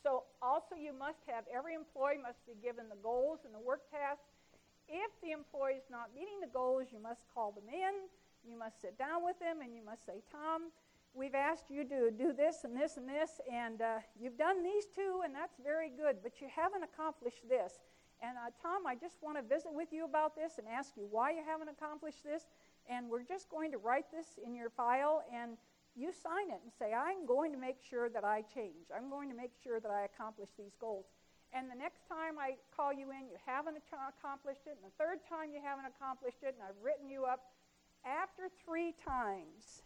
So, also, you must have every employee must be given the goals and the work tasks. If the employee is not meeting the goals, you must call them in, you must sit down with them, and you must say, Tom, we've asked you to do this and this and this, and uh, you've done these two, and that's very good, but you haven't accomplished this. And uh, Tom, I just want to visit with you about this and ask you why you haven't accomplished this and we're just going to write this in your file and you sign it and say, I'm going to make sure that I change. I'm going to make sure that I accomplish these goals. and the next time I call you in, you haven't accomplished it, and the third time you haven't accomplished it, and I've written you up, after three times,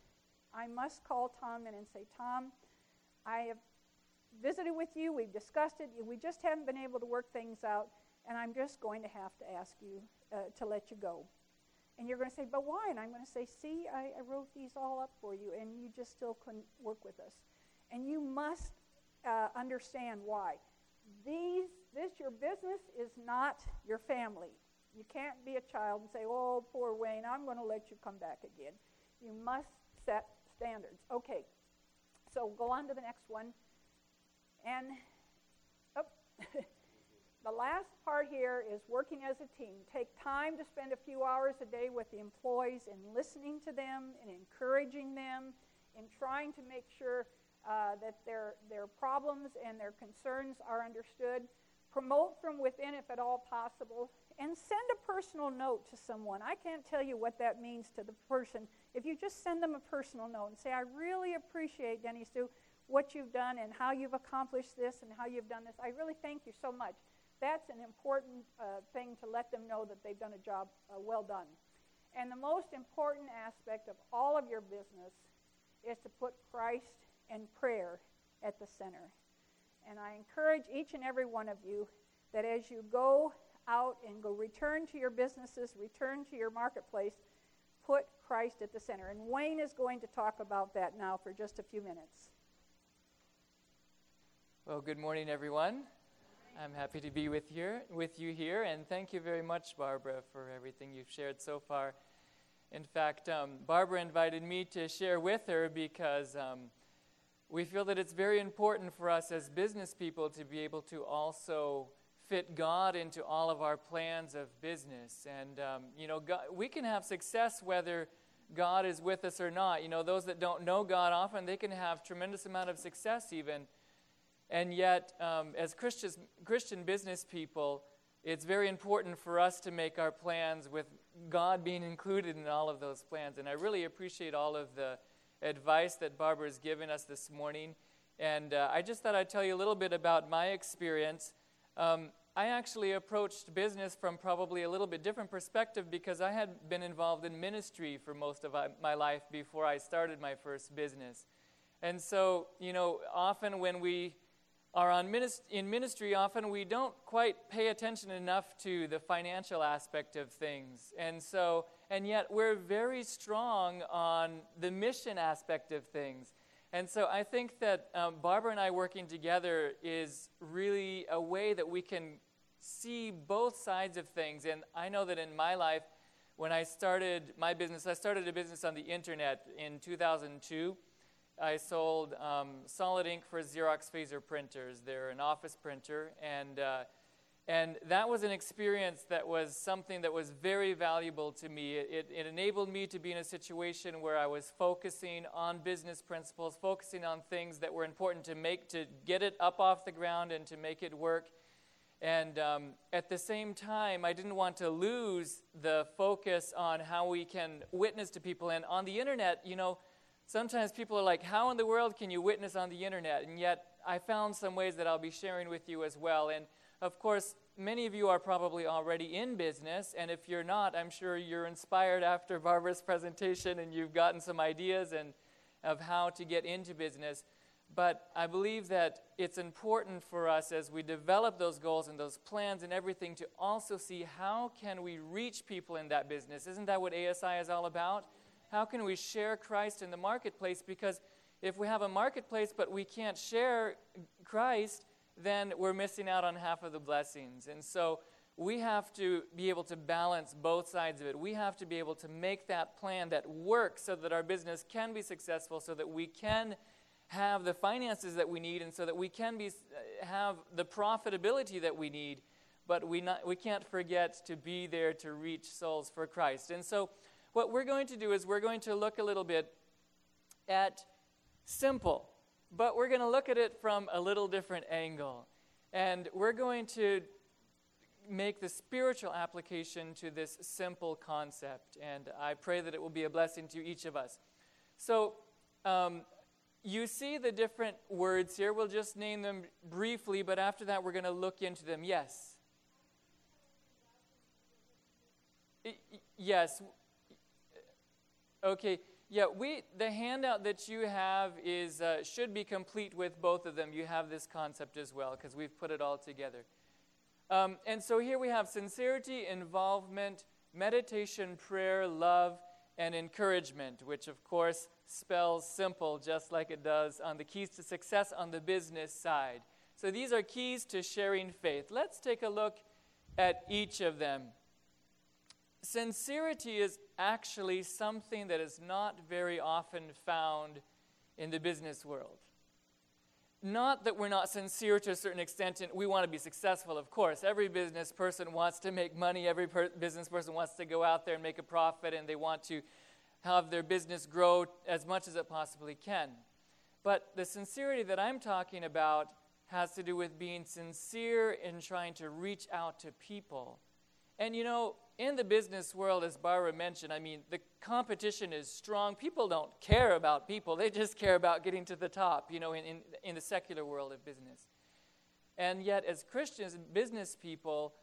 I must call Tom in and say, Tom, I have visited with you, we've discussed it, we just haven't been able to work things out, and I'm just going to have to ask you uh, to let you go. And you're going to say, but why? And I'm going to say, see, I, I, wrote these all up for you, and you just still couldn't work with us. And you must uh, understand why. These, this, your business is not your family. You can't be a child and say, oh, poor Wayne, I'm going to let you come back again. You must set standards. Okay, so go on to the next one. And oh, the last part here is working as a team. Take time to spend a few hours a day with the employees and listening to them and encouraging them and trying to make sure uh, that their, their problems and their concerns are understood. Promote from within if at all possible. And send a personal note to someone. I can't tell you what that means to the person. If you just send them a personal note and say, I really appreciate, Denny Sue, what you've done and how you've accomplished this and how you've done this. I really thank you so much. That's an important uh, thing to let them know that they've done a job uh, well done. And the most important aspect of all of your business is to put Christ and prayer at the center. And I encourage each and every one of you that as you go out and go return to your businesses, return to your marketplace, put Christ at the center. And Wayne is going to talk about that now for just a few minutes. Well, good morning, everyone. I'm happy to be with you, with you here, and thank you very much, Barbara, for everything you've shared so far. In fact, um, Barbara invited me to share with her because um, we feel that it's very important for us as business people to be able to also fit God into all of our plans of business. And, um, you know, God, we can have success whether God is with us or not. You know, those that don't know God often, they can have tremendous amount of success even. And yet, um, as Christians, Christian business people, it's very important for us to make our plans with God being included in all of those plans. And I really appreciate all of the advice that Barbara has given us this morning. And uh, I just thought I'd tell you a little bit about my experience. Um, I actually approached business from probably a little bit different perspective because I had been involved in ministry for most of my life before I started my first business. And so, you know, often when we are on minist- in ministry, often we don't quite pay attention enough to the financial aspect of things. And so, and yet we're very strong on the mission aspect of things. And so I think that um, Barbara and I working together is really a way that we can see both sides of things. And I know that in my life, when I started my business, I started a business on the internet in 2002. I sold um, solid ink for Xerox phaser printers. They're an office printer, and uh, and that was an experience that was something that was very valuable to me. It, it, enabled me to be in a situation where I was focusing on business principles, focusing on things that were important to make, to get it up off the ground and to make it work. And um, at the same time, I didn't want to lose the focus on how we can witness to people. And on the internet, you know, Sometimes people are like, How in the world can you witness on the internet? And yet, I found some ways that I'll be sharing with you as well. And of course, many of you are probably already in business. And if you're not, I'm sure you're inspired after Barbara's presentation and you've gotten some ideas and, of how to get into business. But I believe that it's important for us as we develop those goals and those plans and everything to also see how can we reach people in that business. Isn't that what ASI is all about? How can we share Christ in the marketplace? Because if we have a marketplace but we can't share Christ, then we're missing out on half of the blessings. And so we have to be able to balance both sides of it. We have to be able to make that plan that works so that our business can be successful, so that we can have the finances that we need, and so that we can be, have the profitability that we need. But we, not, we can't forget to be there to reach souls for Christ. And so what we're going to do is we're going to look a little bit at simple, but we're going to look at it from a little different angle. And we're going to make the spiritual application to this simple concept. And I pray that it will be a blessing to each of us. So, um, you see the different words here. We'll just name them briefly, but after that, we're going to look into them. Yes. Yes. Okay. Yeah, we the handout that you have is uh, should be complete with both of them. You have this concept as well because we've put it all together. Um, and so here we have sincerity, involvement, meditation, prayer, love, and encouragement, which of course spells simple just like it does on the keys to success on the business side. So these are keys to sharing faith. Let's take a look at each of them. Sincerity is actually something that is not very often found in the business world. Not that we're not sincere to a certain extent, and we want to be successful, of course. Every business person wants to make money, every per- business person wants to go out there and make a profit, and they want to have their business grow as much as it possibly can. But the sincerity that I'm talking about has to do with being sincere in trying to reach out to people. And you know, in the business world, as Barbara mentioned, I mean, the competition is strong. People don't care about people, they just care about getting to the top, you know, in, in, in the secular world of business. And yet, as Christians and business people,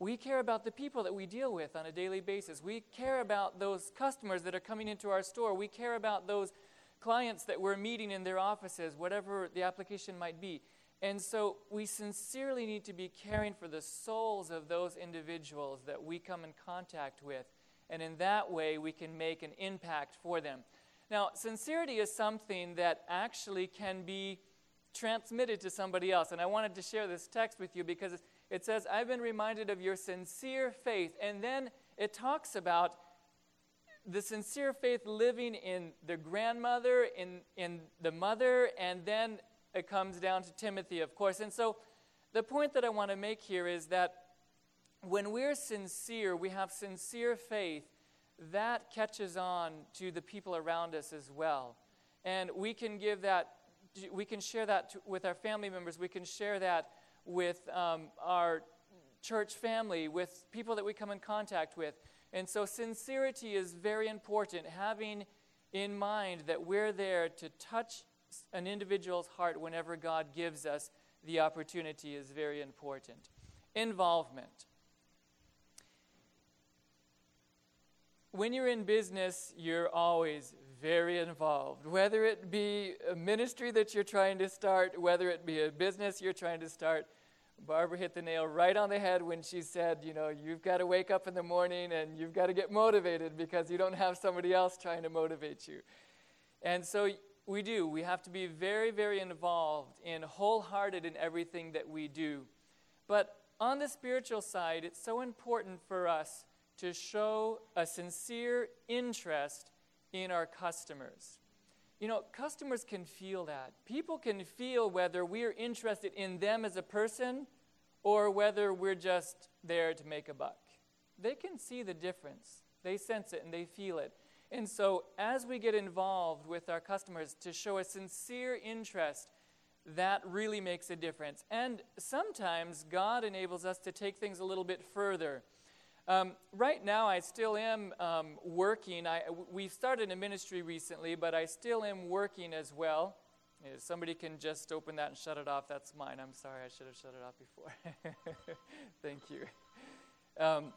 we care about the people that we deal with on a daily basis. We care about those customers that are coming into our store. We care about those clients that we're meeting in their offices, whatever the application might be. And so we sincerely need to be caring for the souls of those individuals that we come in contact with. And in that way, we can make an impact for them. Now, sincerity is something that actually can be transmitted to somebody else. And I wanted to share this text with you because it says, I've been reminded of your sincere faith. And then it talks about the sincere faith living in the grandmother, in, in the mother, and then it comes down to Timothy, of course. And so the point that I want to make here is that when we're sincere, we have sincere faith, that catches on to the people around us as well. And we can give that, we can share that to, with our family members, we can share that with um, our church family, with people that we come in contact with. And so sincerity is very important, having in mind that we're there to touch an individual's heart whenever God gives us the opportunity is very important. Involvement. When you're in business, you're always very involved. Whether it be a ministry that you're trying to start, whether it be a business you're trying to start, Barbara hit the nail right on the head when she said, you know, you've got to wake up in the morning and you've got to get motivated because you don't have somebody else trying to motivate you. And so we do. We have to be very, very involved and wholehearted in everything that we do. But on the spiritual side, it's so important for us to show a sincere interest in our customers. You know, customers can feel that. People can feel whether we're interested in them as a person or whether we're just there to make a buck. They can see the difference. They sense it and they feel it. And so, as we get involved with our customers to show a sincere interest, that really makes a difference. And sometimes God enables us to take things a little bit further. Um, right now, I still am um, working. I, we've started a ministry recently, but I still am working as well. If somebody can just open that and shut it off, that's mine. I'm sorry, I should have shut it off before. Thank you. Um,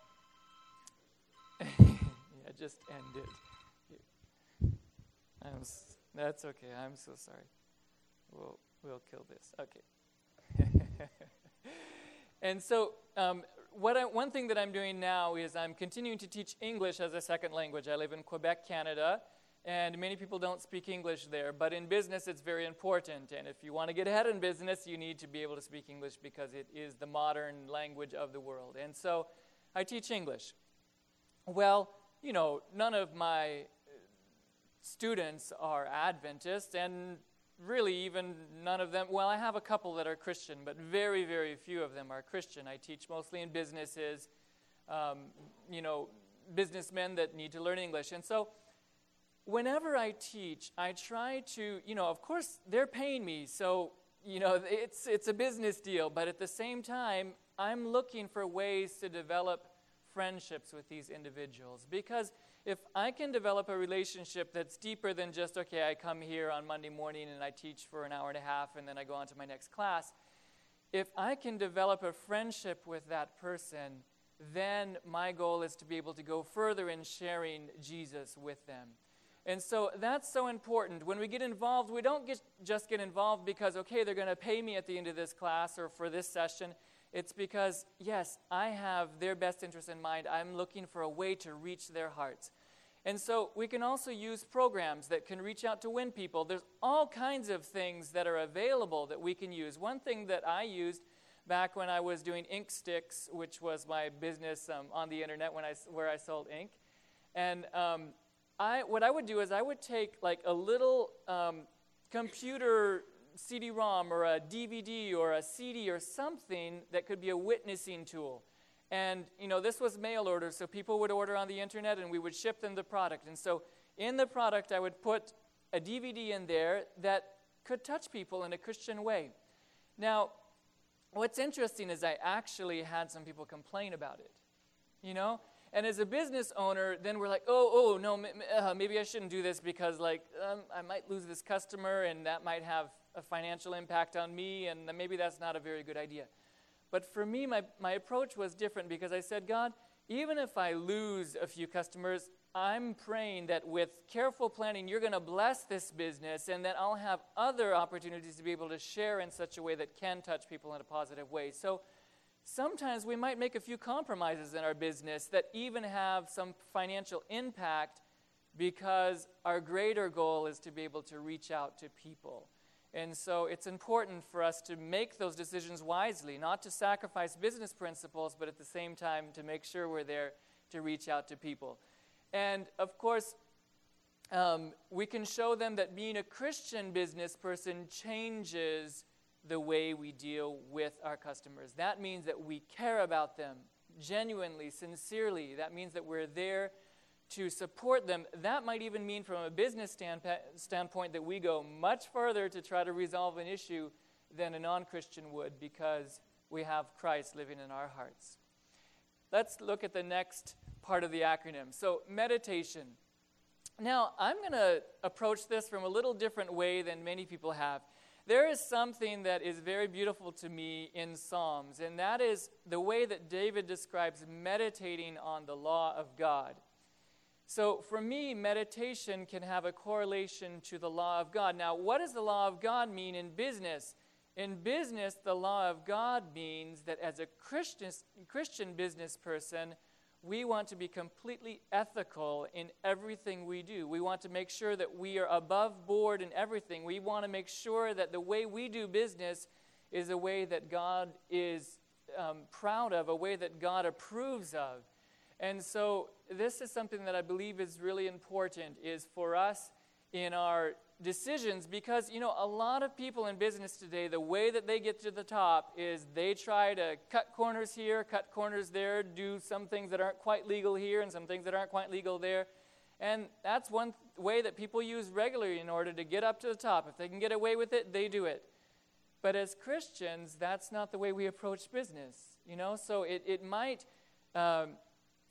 yeah, just end it. I'm, that's okay. I'm so sorry. We'll, we'll kill this. Okay. and so, um, what I, one thing that I'm doing now is I'm continuing to teach English as a second language. I live in Quebec, Canada, and many people don't speak English there. But in business, it's very important. And if you want to get ahead in business, you need to be able to speak English because it is the modern language of the world. And so, I teach English. Well, you know, none of my students are Adventists, and really even none of them, well, I have a couple that are Christian, but very, very few of them are Christian. I teach mostly in businesses, um, you know, businessmen that need to learn English. And so, whenever I teach, I try to, you know, of course, they're paying me, so, you know, it's, it's a business deal, but at the same time, I'm looking for ways to develop friendships with these individuals. Because if I can develop a relationship that's deeper than just, okay, I come here on Monday morning and I teach for an hour and a half and then I go on to my next class, if I can develop a friendship with that person, then my goal is to be able to go further in sharing Jesus with them. And so that's so important. When we get involved, we don't get, just get involved because, okay, they're going to pay me at the end of this class or for this session. It's because, yes, I have their best interest in mind. I'm looking for a way to reach their hearts. And so we can also use programs that can reach out to win people. There's all kinds of things that are available that we can use. One thing that I used back when I was doing Ink Sticks, which was my business um, on the internet when I, where I sold ink. And um, I, what I would do is I would take like a little um, computer CD-ROM or a DVD or a CD or something that could be a witnessing tool. And you know, this was mail order, so people would order on the internet and we would ship them the product. And so in the product, I would put a DVD in there that could touch people in a Christian way. Now, what's interesting is I actually had some people complain about it. You know, and as a business owner, then we're like, oh, oh, no, uh, maybe I shouldn't do this because, like, um, I might lose this customer and that might have a financial impact on me, and maybe that's not a very good idea. But for me, my, my approach was different because I said, God, even if I lose a few customers, I'm praying that with careful planning, you're going to bless this business and that I'll have other opportunities to be able to share in such a way that can touch people in a positive way. So, sometimes we might make a few compromises in our business that even have some financial impact because our greater goal is to be able to reach out to people. And so it's important for us to make those decisions wisely, not to sacrifice business principles, but at the same time to make sure we're there to reach out to people. And of course, um, we can show them that being a Christian business person changes the way we deal with our customers. That means that we care about them genuinely, sincerely. That means that we're there to support them. That might even mean, from a business stand- standpoint, that we go much further to try to resolve an issue than a non Christian would because we have Christ living in our hearts. Let's look at the next part of the acronym. So, meditation. Now, I'm going to approach this from a little different way than many people have. There is something that is very beautiful to me in Psalms, and that is the way that David describes meditating on the law of God. So, for me, meditation can have a correlation to the law of God. Now, what does the law of God mean in business? In business, the law of God means that as a Christian, Christian business person, we want to be completely ethical in everything we do. We want to make sure that we are above board in everything. We want to make sure that the way we do business is a way that God is um, proud of, a way that God approves of. And so this is something that I believe is really important is for us in our decisions because you know a lot of people in business today the way that they get to the top is they try to cut corners here cut corners there do some things that aren't quite legal here and some things that aren't quite legal there. And that's one th- way that people use regularly in order to get up to the top. If they can get away with it they do it. But as christians that's not the way we approach business you know? So it, it might um,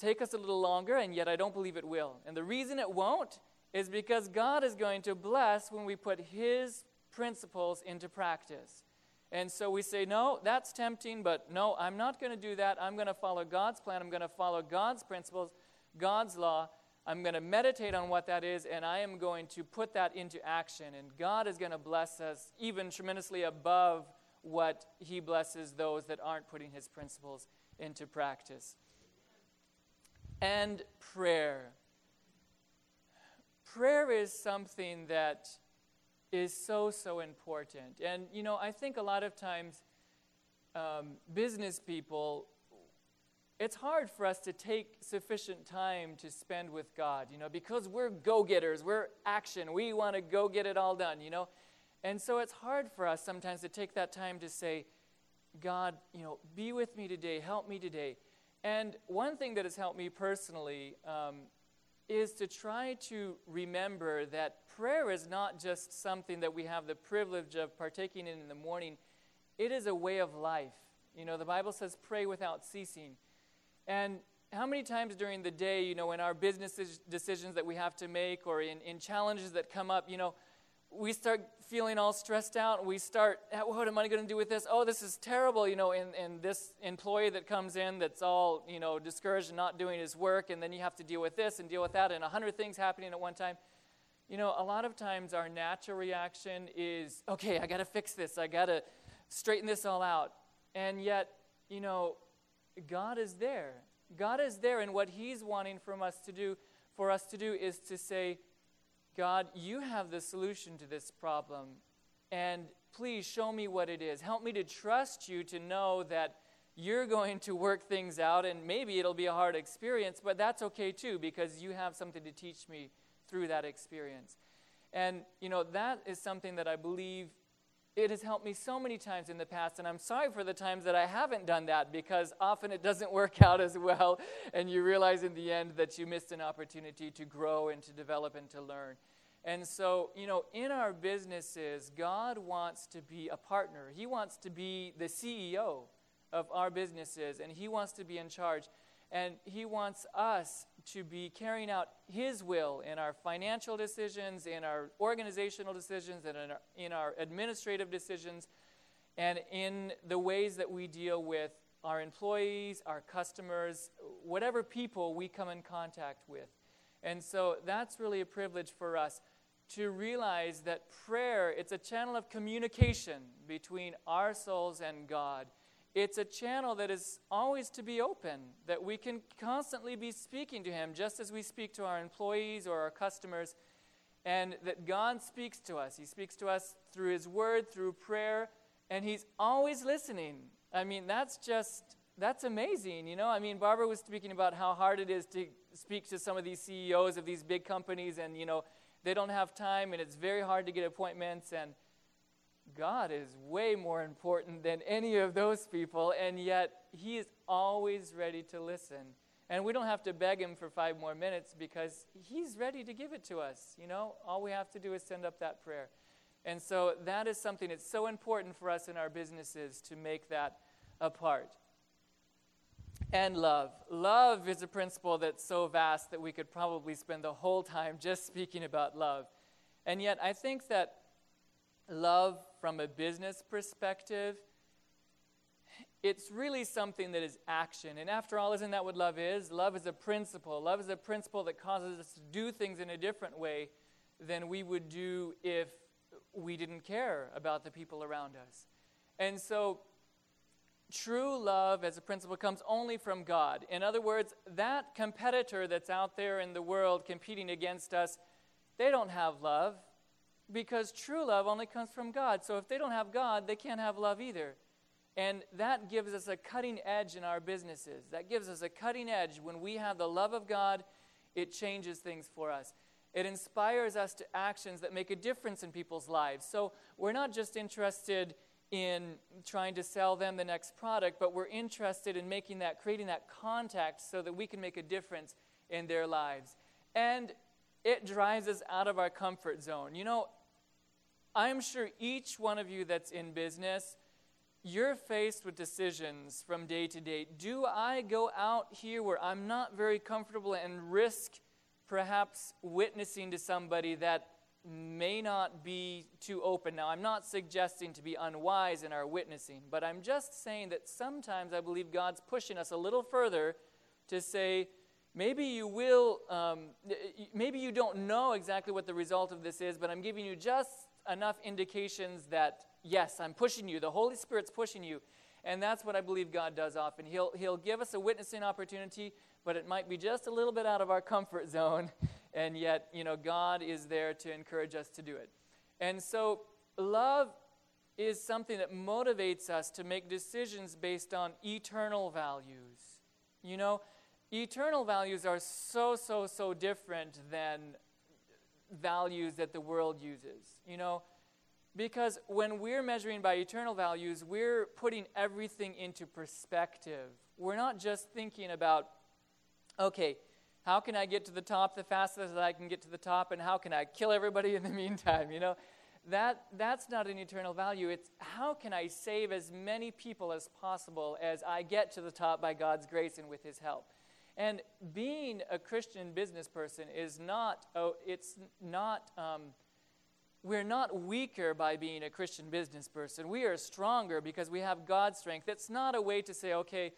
take us a little longer and yet i don't believe it will and the reason it won't is because God is going to bless when we put His principles into practice. And so we say, no, that's tempting, but no, I'm not going to do that. I'm going to follow God's plan. I'm going to follow God's principles, God's law. I'm going to meditate on what that is, and I am going to put that into action. And God is going to bless us even tremendously above what He blesses those that aren't putting His principles into practice. And prayer prayer is something that is so, so important. And, you know, I think a lot of times um, business people, it's hard for us to take sufficient time to spend with God, you know, because we're go getters, we're action, we want to go get it all done, you know. And so it's hard for us sometimes to take that time to say, God, you know, be with me today, help me today. And one thing that has helped me personally um, is to try to remember that prayer is not just something that we have the privilege of partaking in in the morning, it is a way of life. You know, the Bible says, pray without ceasing. And how many times during the day, you know, in our business decisions that we have to make or in, in challenges that come up, you know, we start feeling all stressed out. We start, what am I going to do with this? Oh, this is terrible, you know, and, and this employee that comes in that's all, you know, discouraged and not doing his work, and then you have to deal with this and deal with that, and a hundred things happening at one time. You know, a lot of times our natural reaction is, okay, I got to fix this. I got to straighten this all out. And yet, you know, God is there. God is there, and what He's wanting from us to do, for us to do, is to say, God, you have the solution to this problem, and please show me what it is. Help me to trust you to know that you're going to work things out, and maybe it'll be a hard experience, but that's okay too, because you have something to teach me through that experience. And, you know, that is something that I believe it has helped me so many times in the past, and I'm sorry for the times that I haven't done that because often it doesn't work out as well, and you realize in the end that you missed an opportunity to grow and to develop and to learn. And so, you know, in our businesses, God wants to be a partner. He wants to be the CEO of our businesses, and He wants to be in charge. And He wants us to be carrying out His will in our financial decisions, in our organizational decisions, and in our, in our administrative decisions, and in the ways that we deal with our employees, our customers, whatever people we come in contact with. And so that's really a privilege for us to realize that prayer it's a channel of communication between our souls and God it's a channel that is always to be open, that we can constantly be speaking to Him, just as we speak to our employees or our customers, and that God speaks to us. He speaks to us through His Word, through prayer, and He's always listening. I mean, that's just, that's amazing, you know? I mean, Barbara was speaking about how hard it is to speak to some of these CEOs of these big companies, and, you know, they don't have time, and it's very hard to get appointments, and God is way more important than any of those people, and yet He is always ready to listen. And we don't have to beg Him for five more minutes because He's ready to give it to us. You know, all we have to do is send up that prayer. And so that is something that's so important for us in our businesses to make that a part. And love. Love is a principle that's so vast that we could probably spend the whole time just speaking about love. And yet, I think that love from a business perspective, it's really something that is action. And after all, isn't that what love is? Love is a principle. Love is a principle that causes us to do things in a different way than we would do if we didn't care about the people around us. And so, true love as a principle comes only from God. In other words, that competitor that's out there in the world competing against us, they don't have love because true love only comes from God. So if they don't have God, they can't have love either. And that gives us a cutting edge in our businesses. That gives us a cutting edge. When we have the love of God, it changes things for us. It inspires us to actions that make a difference in people's lives. So we're not just interested in trying to sell them the next product, but we're interested in making that, creating that contact so that we can make a difference in their lives. And it drives us out of our comfort zone. You know, I'm sure each one of you that's in business, you're faced with decisions from day to day. Do I go out here where I'm not very comfortable and risk perhaps witnessing to somebody that may not be too open? Now, I'm not suggesting to be unwise in our witnessing, but I'm just saying that sometimes I believe God's pushing us a little further to say, Maybe you will, um, maybe you don't know exactly what the result of this is, but I'm giving you just enough indications that, yes, I'm pushing you. The Holy Spirit's pushing you. And that's what I believe God does often. He'll, he'll give us a witnessing opportunity, but it might be just a little bit out of our comfort zone. And yet, you know, God is there to encourage us to do it. And so, love is something that motivates us to make decisions based on eternal values. You know, Eternal values are so, so, so different than values that the world uses. You know, because when we're measuring by eternal values, we're putting everything into perspective. We're not just thinking about, okay, how can I get to the top the fastest that I can get to the top, and how can I kill everybody in the meantime? You know, that, that's not an eternal value. It's how can I save as many people as possible as I get to the top by God's grace and with His help. And being a Christian business person is not, oh, it's not, um, we're not weaker by being a Christian business person. We are stronger because we have God's strength. It's not a way to say, okay,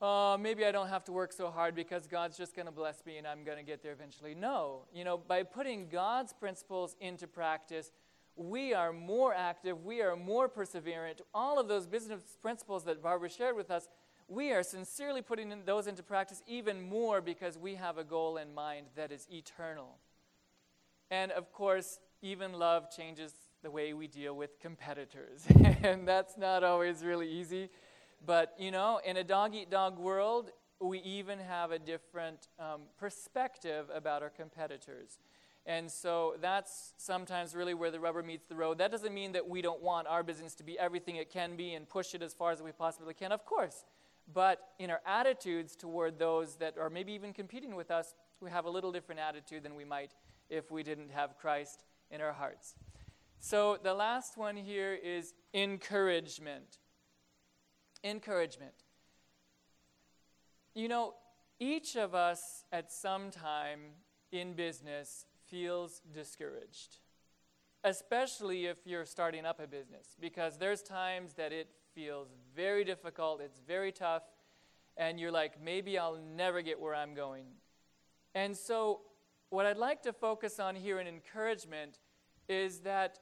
uh, maybe I don't have to work so hard because God's just going to bless me and I'm going to get there eventually. No. You know, by putting God's principles into practice, we are more active, we are more perseverant. All of those business principles that Barbara shared with us, we are sincerely putting in those into practice even more because we have a goal in mind that is eternal. And of course, even love changes the way we deal with competitors. and that's not always really easy. But, you know, in a dog eat dog world, we even have a different um, perspective about our competitors. And so that's sometimes really where the rubber meets the road. That doesn't mean that we don't want our business to be everything it can be and push it as far as we possibly can, of course. But in our attitudes toward those that are maybe even competing with us, we have a little different attitude than we might if we didn't have Christ in our hearts. So the last one here is encouragement encouragement. You know, each of us at some time in business feels discouraged, especially if you're starting up a business, because there's times that it feels very difficult, it's very tough, and you're like, maybe I'll never get where I'm going. And so, what I'd like to focus on here in encouragement is that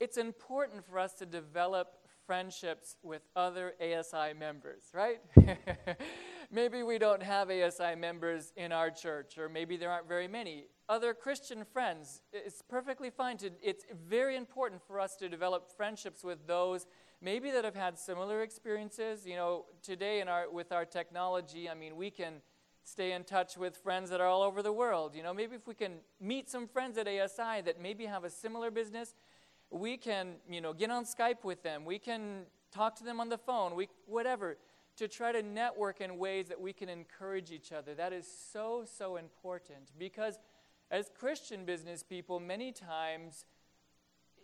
it's important for us to develop friendships with other ASI members, right? maybe we don't have ASI members in our church, or maybe there aren't very many. Other Christian friends, it's perfectly fine to, it's very important for us to develop friendships with those maybe that have had similar experiences. You know, today in our, with our technology, I mean, we can stay in touch with friends that are all over the world. You know, maybe if we can meet some friends at ASI that maybe have a similar business, we can, you know, get on Skype with them. We can talk to them on the phone. We whatever to try to network in ways that we can encourage each other. That is so so important because as Christian business people, many times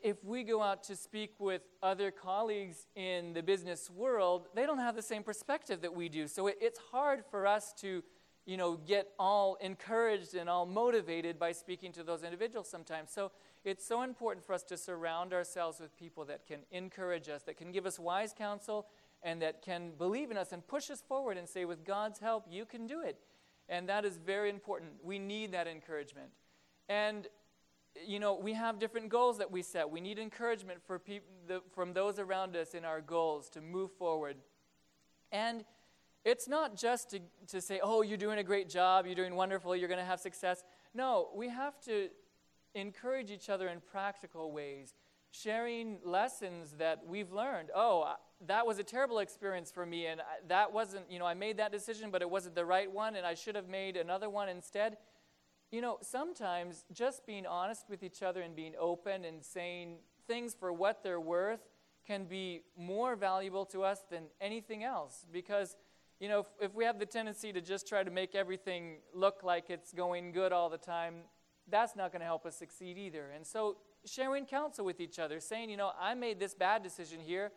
if we go out to speak with other colleagues in the business world, they don't have the same perspective that we do. So it, it's hard for us to you know, get all encouraged and all motivated by speaking to those individuals sometimes. So it's so important for us to surround ourselves with people that can encourage us, that can give us wise counsel, and that can believe in us and push us forward and say, with God's help, you can do it. And that is very important. We need that encouragement. And, you know, we have different goals that we set. We need encouragement for peop- the, from those around us in our goals to move forward. And it's not just to, to say, oh, you're doing a great job, you're doing wonderful, you're going to have success. No, we have to encourage each other in practical ways, sharing lessons that we've learned. Oh, that was a terrible experience for me, and that wasn't, you know, I made that decision, but it wasn't the right one, and I should have made another one instead. You know, sometimes just being honest with each other and being open and saying things for what they're worth can be more valuable to us than anything else because you know, if, if we have the tendency to just try to make everything look like it's going good all the time, that's not going to help us succeed either. And so, sharing counsel with each other, saying, you know, I made this bad decision here.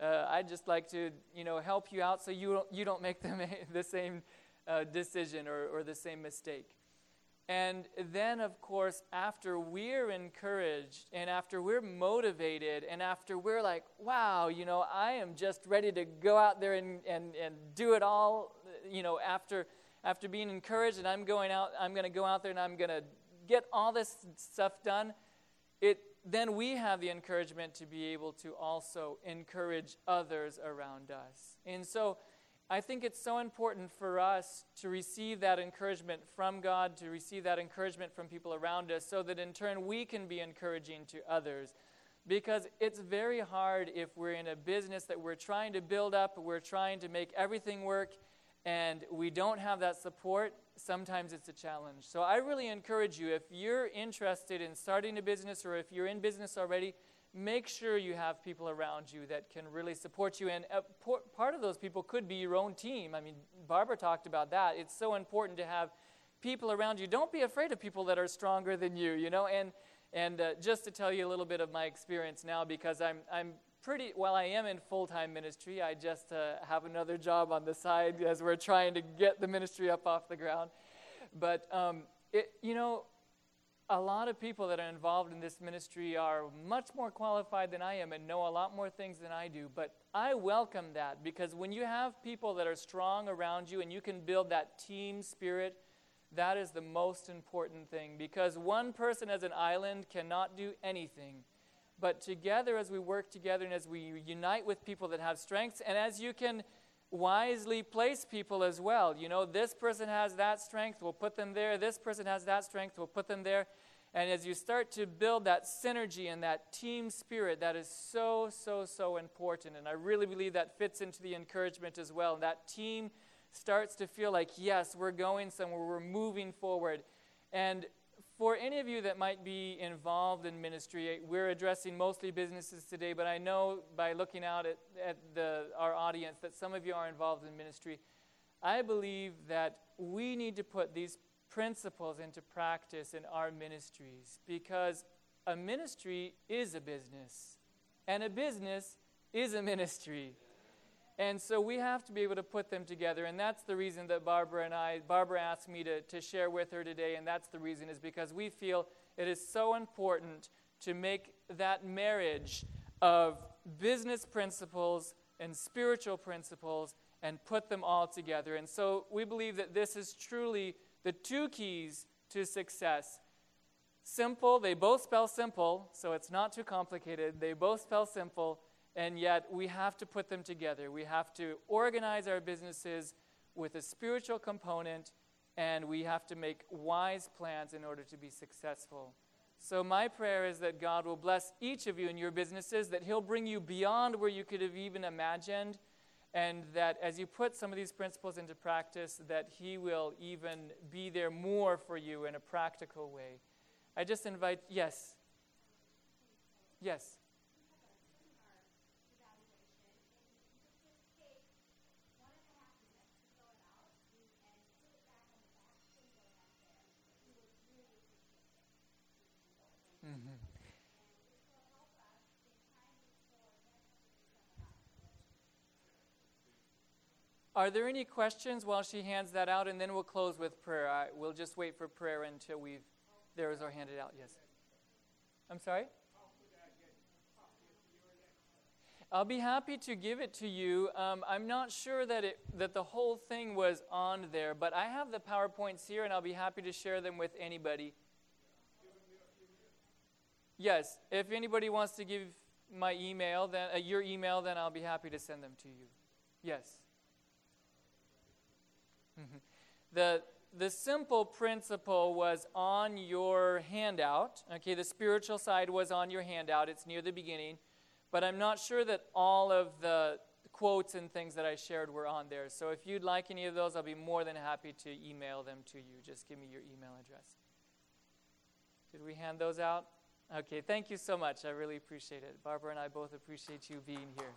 Uh, I'd just like to, you know, help you out so you don't, you don't make the, the same uh, decision or, or the same mistake. And then, of course, after we're encouraged and after we're motivated and after we're like, wow, you know, I am just ready to go out there and, and, and do it all, you know, after, after being encouraged and I'm going out, I'm going to go out there and I'm going to get all this stuff done, it, then we have the encouragement to be able to also encourage others around us. And so, I think it's so important for us to receive that encouragement from God, to receive that encouragement from people around us, so that in turn we can be encouraging to others. Because it's very hard if we're in a business that we're trying to build up, we're trying to make everything work, and we don't have that support. Sometimes it's a challenge. So I really encourage you if you're interested in starting a business or if you're in business already, make sure you have people around you that can really support you. And uh, part of those people could be your own team. I mean, Barbara talked about that. It's so important to have people around you. Don't be afraid of people that are stronger than you, you know. And, and uh, just to tell you a little bit of my experience now, because I'm, I'm pretty, well, I am in full time ministry. I just uh, have another job on the side as we're trying to get the ministry up off the ground. But, um, it, you know, a lot of people that are involved in this ministry are much more qualified than I am and know a lot more things than I do. But I welcome that because when you have people that are strong around you and you can build that team spirit, that is the most important thing because one person as an island cannot do anything. But together, as we work together and as we unite with people that have strengths, and as you can wisely place people as well. You know, this person has that strength, we'll put them there. This person has that strength, we'll put them there. And as you start to build that synergy and that team spirit, that is so, so, so important. And I really believe that fits into the encouragement as well. And that team starts to feel like, yes, we're going somewhere, we're moving forward. And for any of you that might be involved in ministry, we're addressing mostly businesses today, but I know by looking out at, at the, our audience that some of you are involved in ministry. I believe that we need to put these principles into practice in our ministries because a ministry is a business, and a business is a ministry. And so we have to be able to put them together. And that's the reason that Barbara and I, Barbara asked me to, to share with her today. And that's the reason is because we feel it is so important to make that marriage of business principles and spiritual principles and put them all together. And so we believe that this is truly the two keys to success. Simple, they both spell simple, so it's not too complicated. They both spell simple and yet we have to put them together. We have to organize our businesses with a spiritual component, and we have to make wise plans in order to be successful. So, my prayer is that God will bless each of you in your businesses, that He'll bring you beyond where you could have even imagined, and that as you put some of these principles into practice, that He will even be there more for you in a practical way. I just invite, yes. Yes. Are there any questions while she hands that out? And then we'll close with prayer. I, we'll just wait for prayer until we've, theirs are handed out. Yes. I'm sorry? I'll be happy to give it to you. Um, I'm not sure that, it, that the whole thing was on there, but I have the PowerPoints here and I'll be happy to share them with anybody. Yes, if anybody wants to give my email, then uh, your email, then I'll be happy to send them to you. Yes. Mm-hmm. The, the simple principle was on your handout. Okay, the spiritual side was on your handout. It's near the beginning. But I'm not sure that all of the quotes and things that I shared were on there. So if you'd like any of those, I'll be more than happy to email them to you. Just give me your email address. Did we hand those out? Okay, thank you so much. I really appreciate it. Barbara and I both appreciate you being here.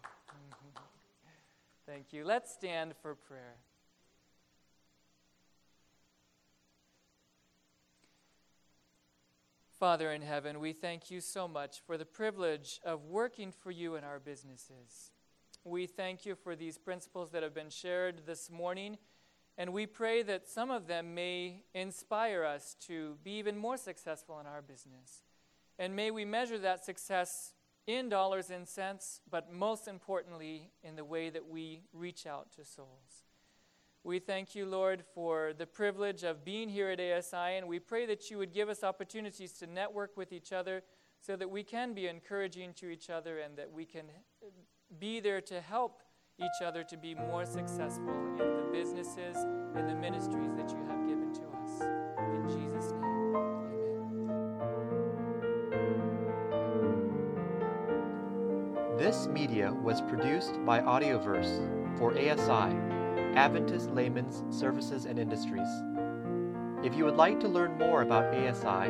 thank you. Let's stand for prayer. Father in heaven, we thank you so much for the privilege of working for you in our businesses. We thank you for these principles that have been shared this morning, and we pray that some of them may inspire us to be even more successful in our business. And may we measure that success in dollars and cents, but most importantly, in the way that we reach out to souls. We thank you, Lord, for the privilege of being here at ASI, and we pray that you would give us opportunities to network with each other so that we can be encouraging to each other and that we can be there to help each other to be more successful in the businesses and the ministries that you have given to us. In Jesus' name, amen. This media was produced by Audioverse for ASI Adventist Laymen's Services and Industries. If you would like to learn more about ASI,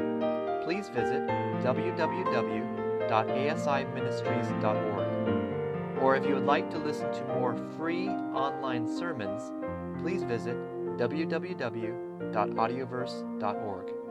please visit www.asiministries.org. Or if you would like to listen to more free online sermons, please visit www.audioverse.org.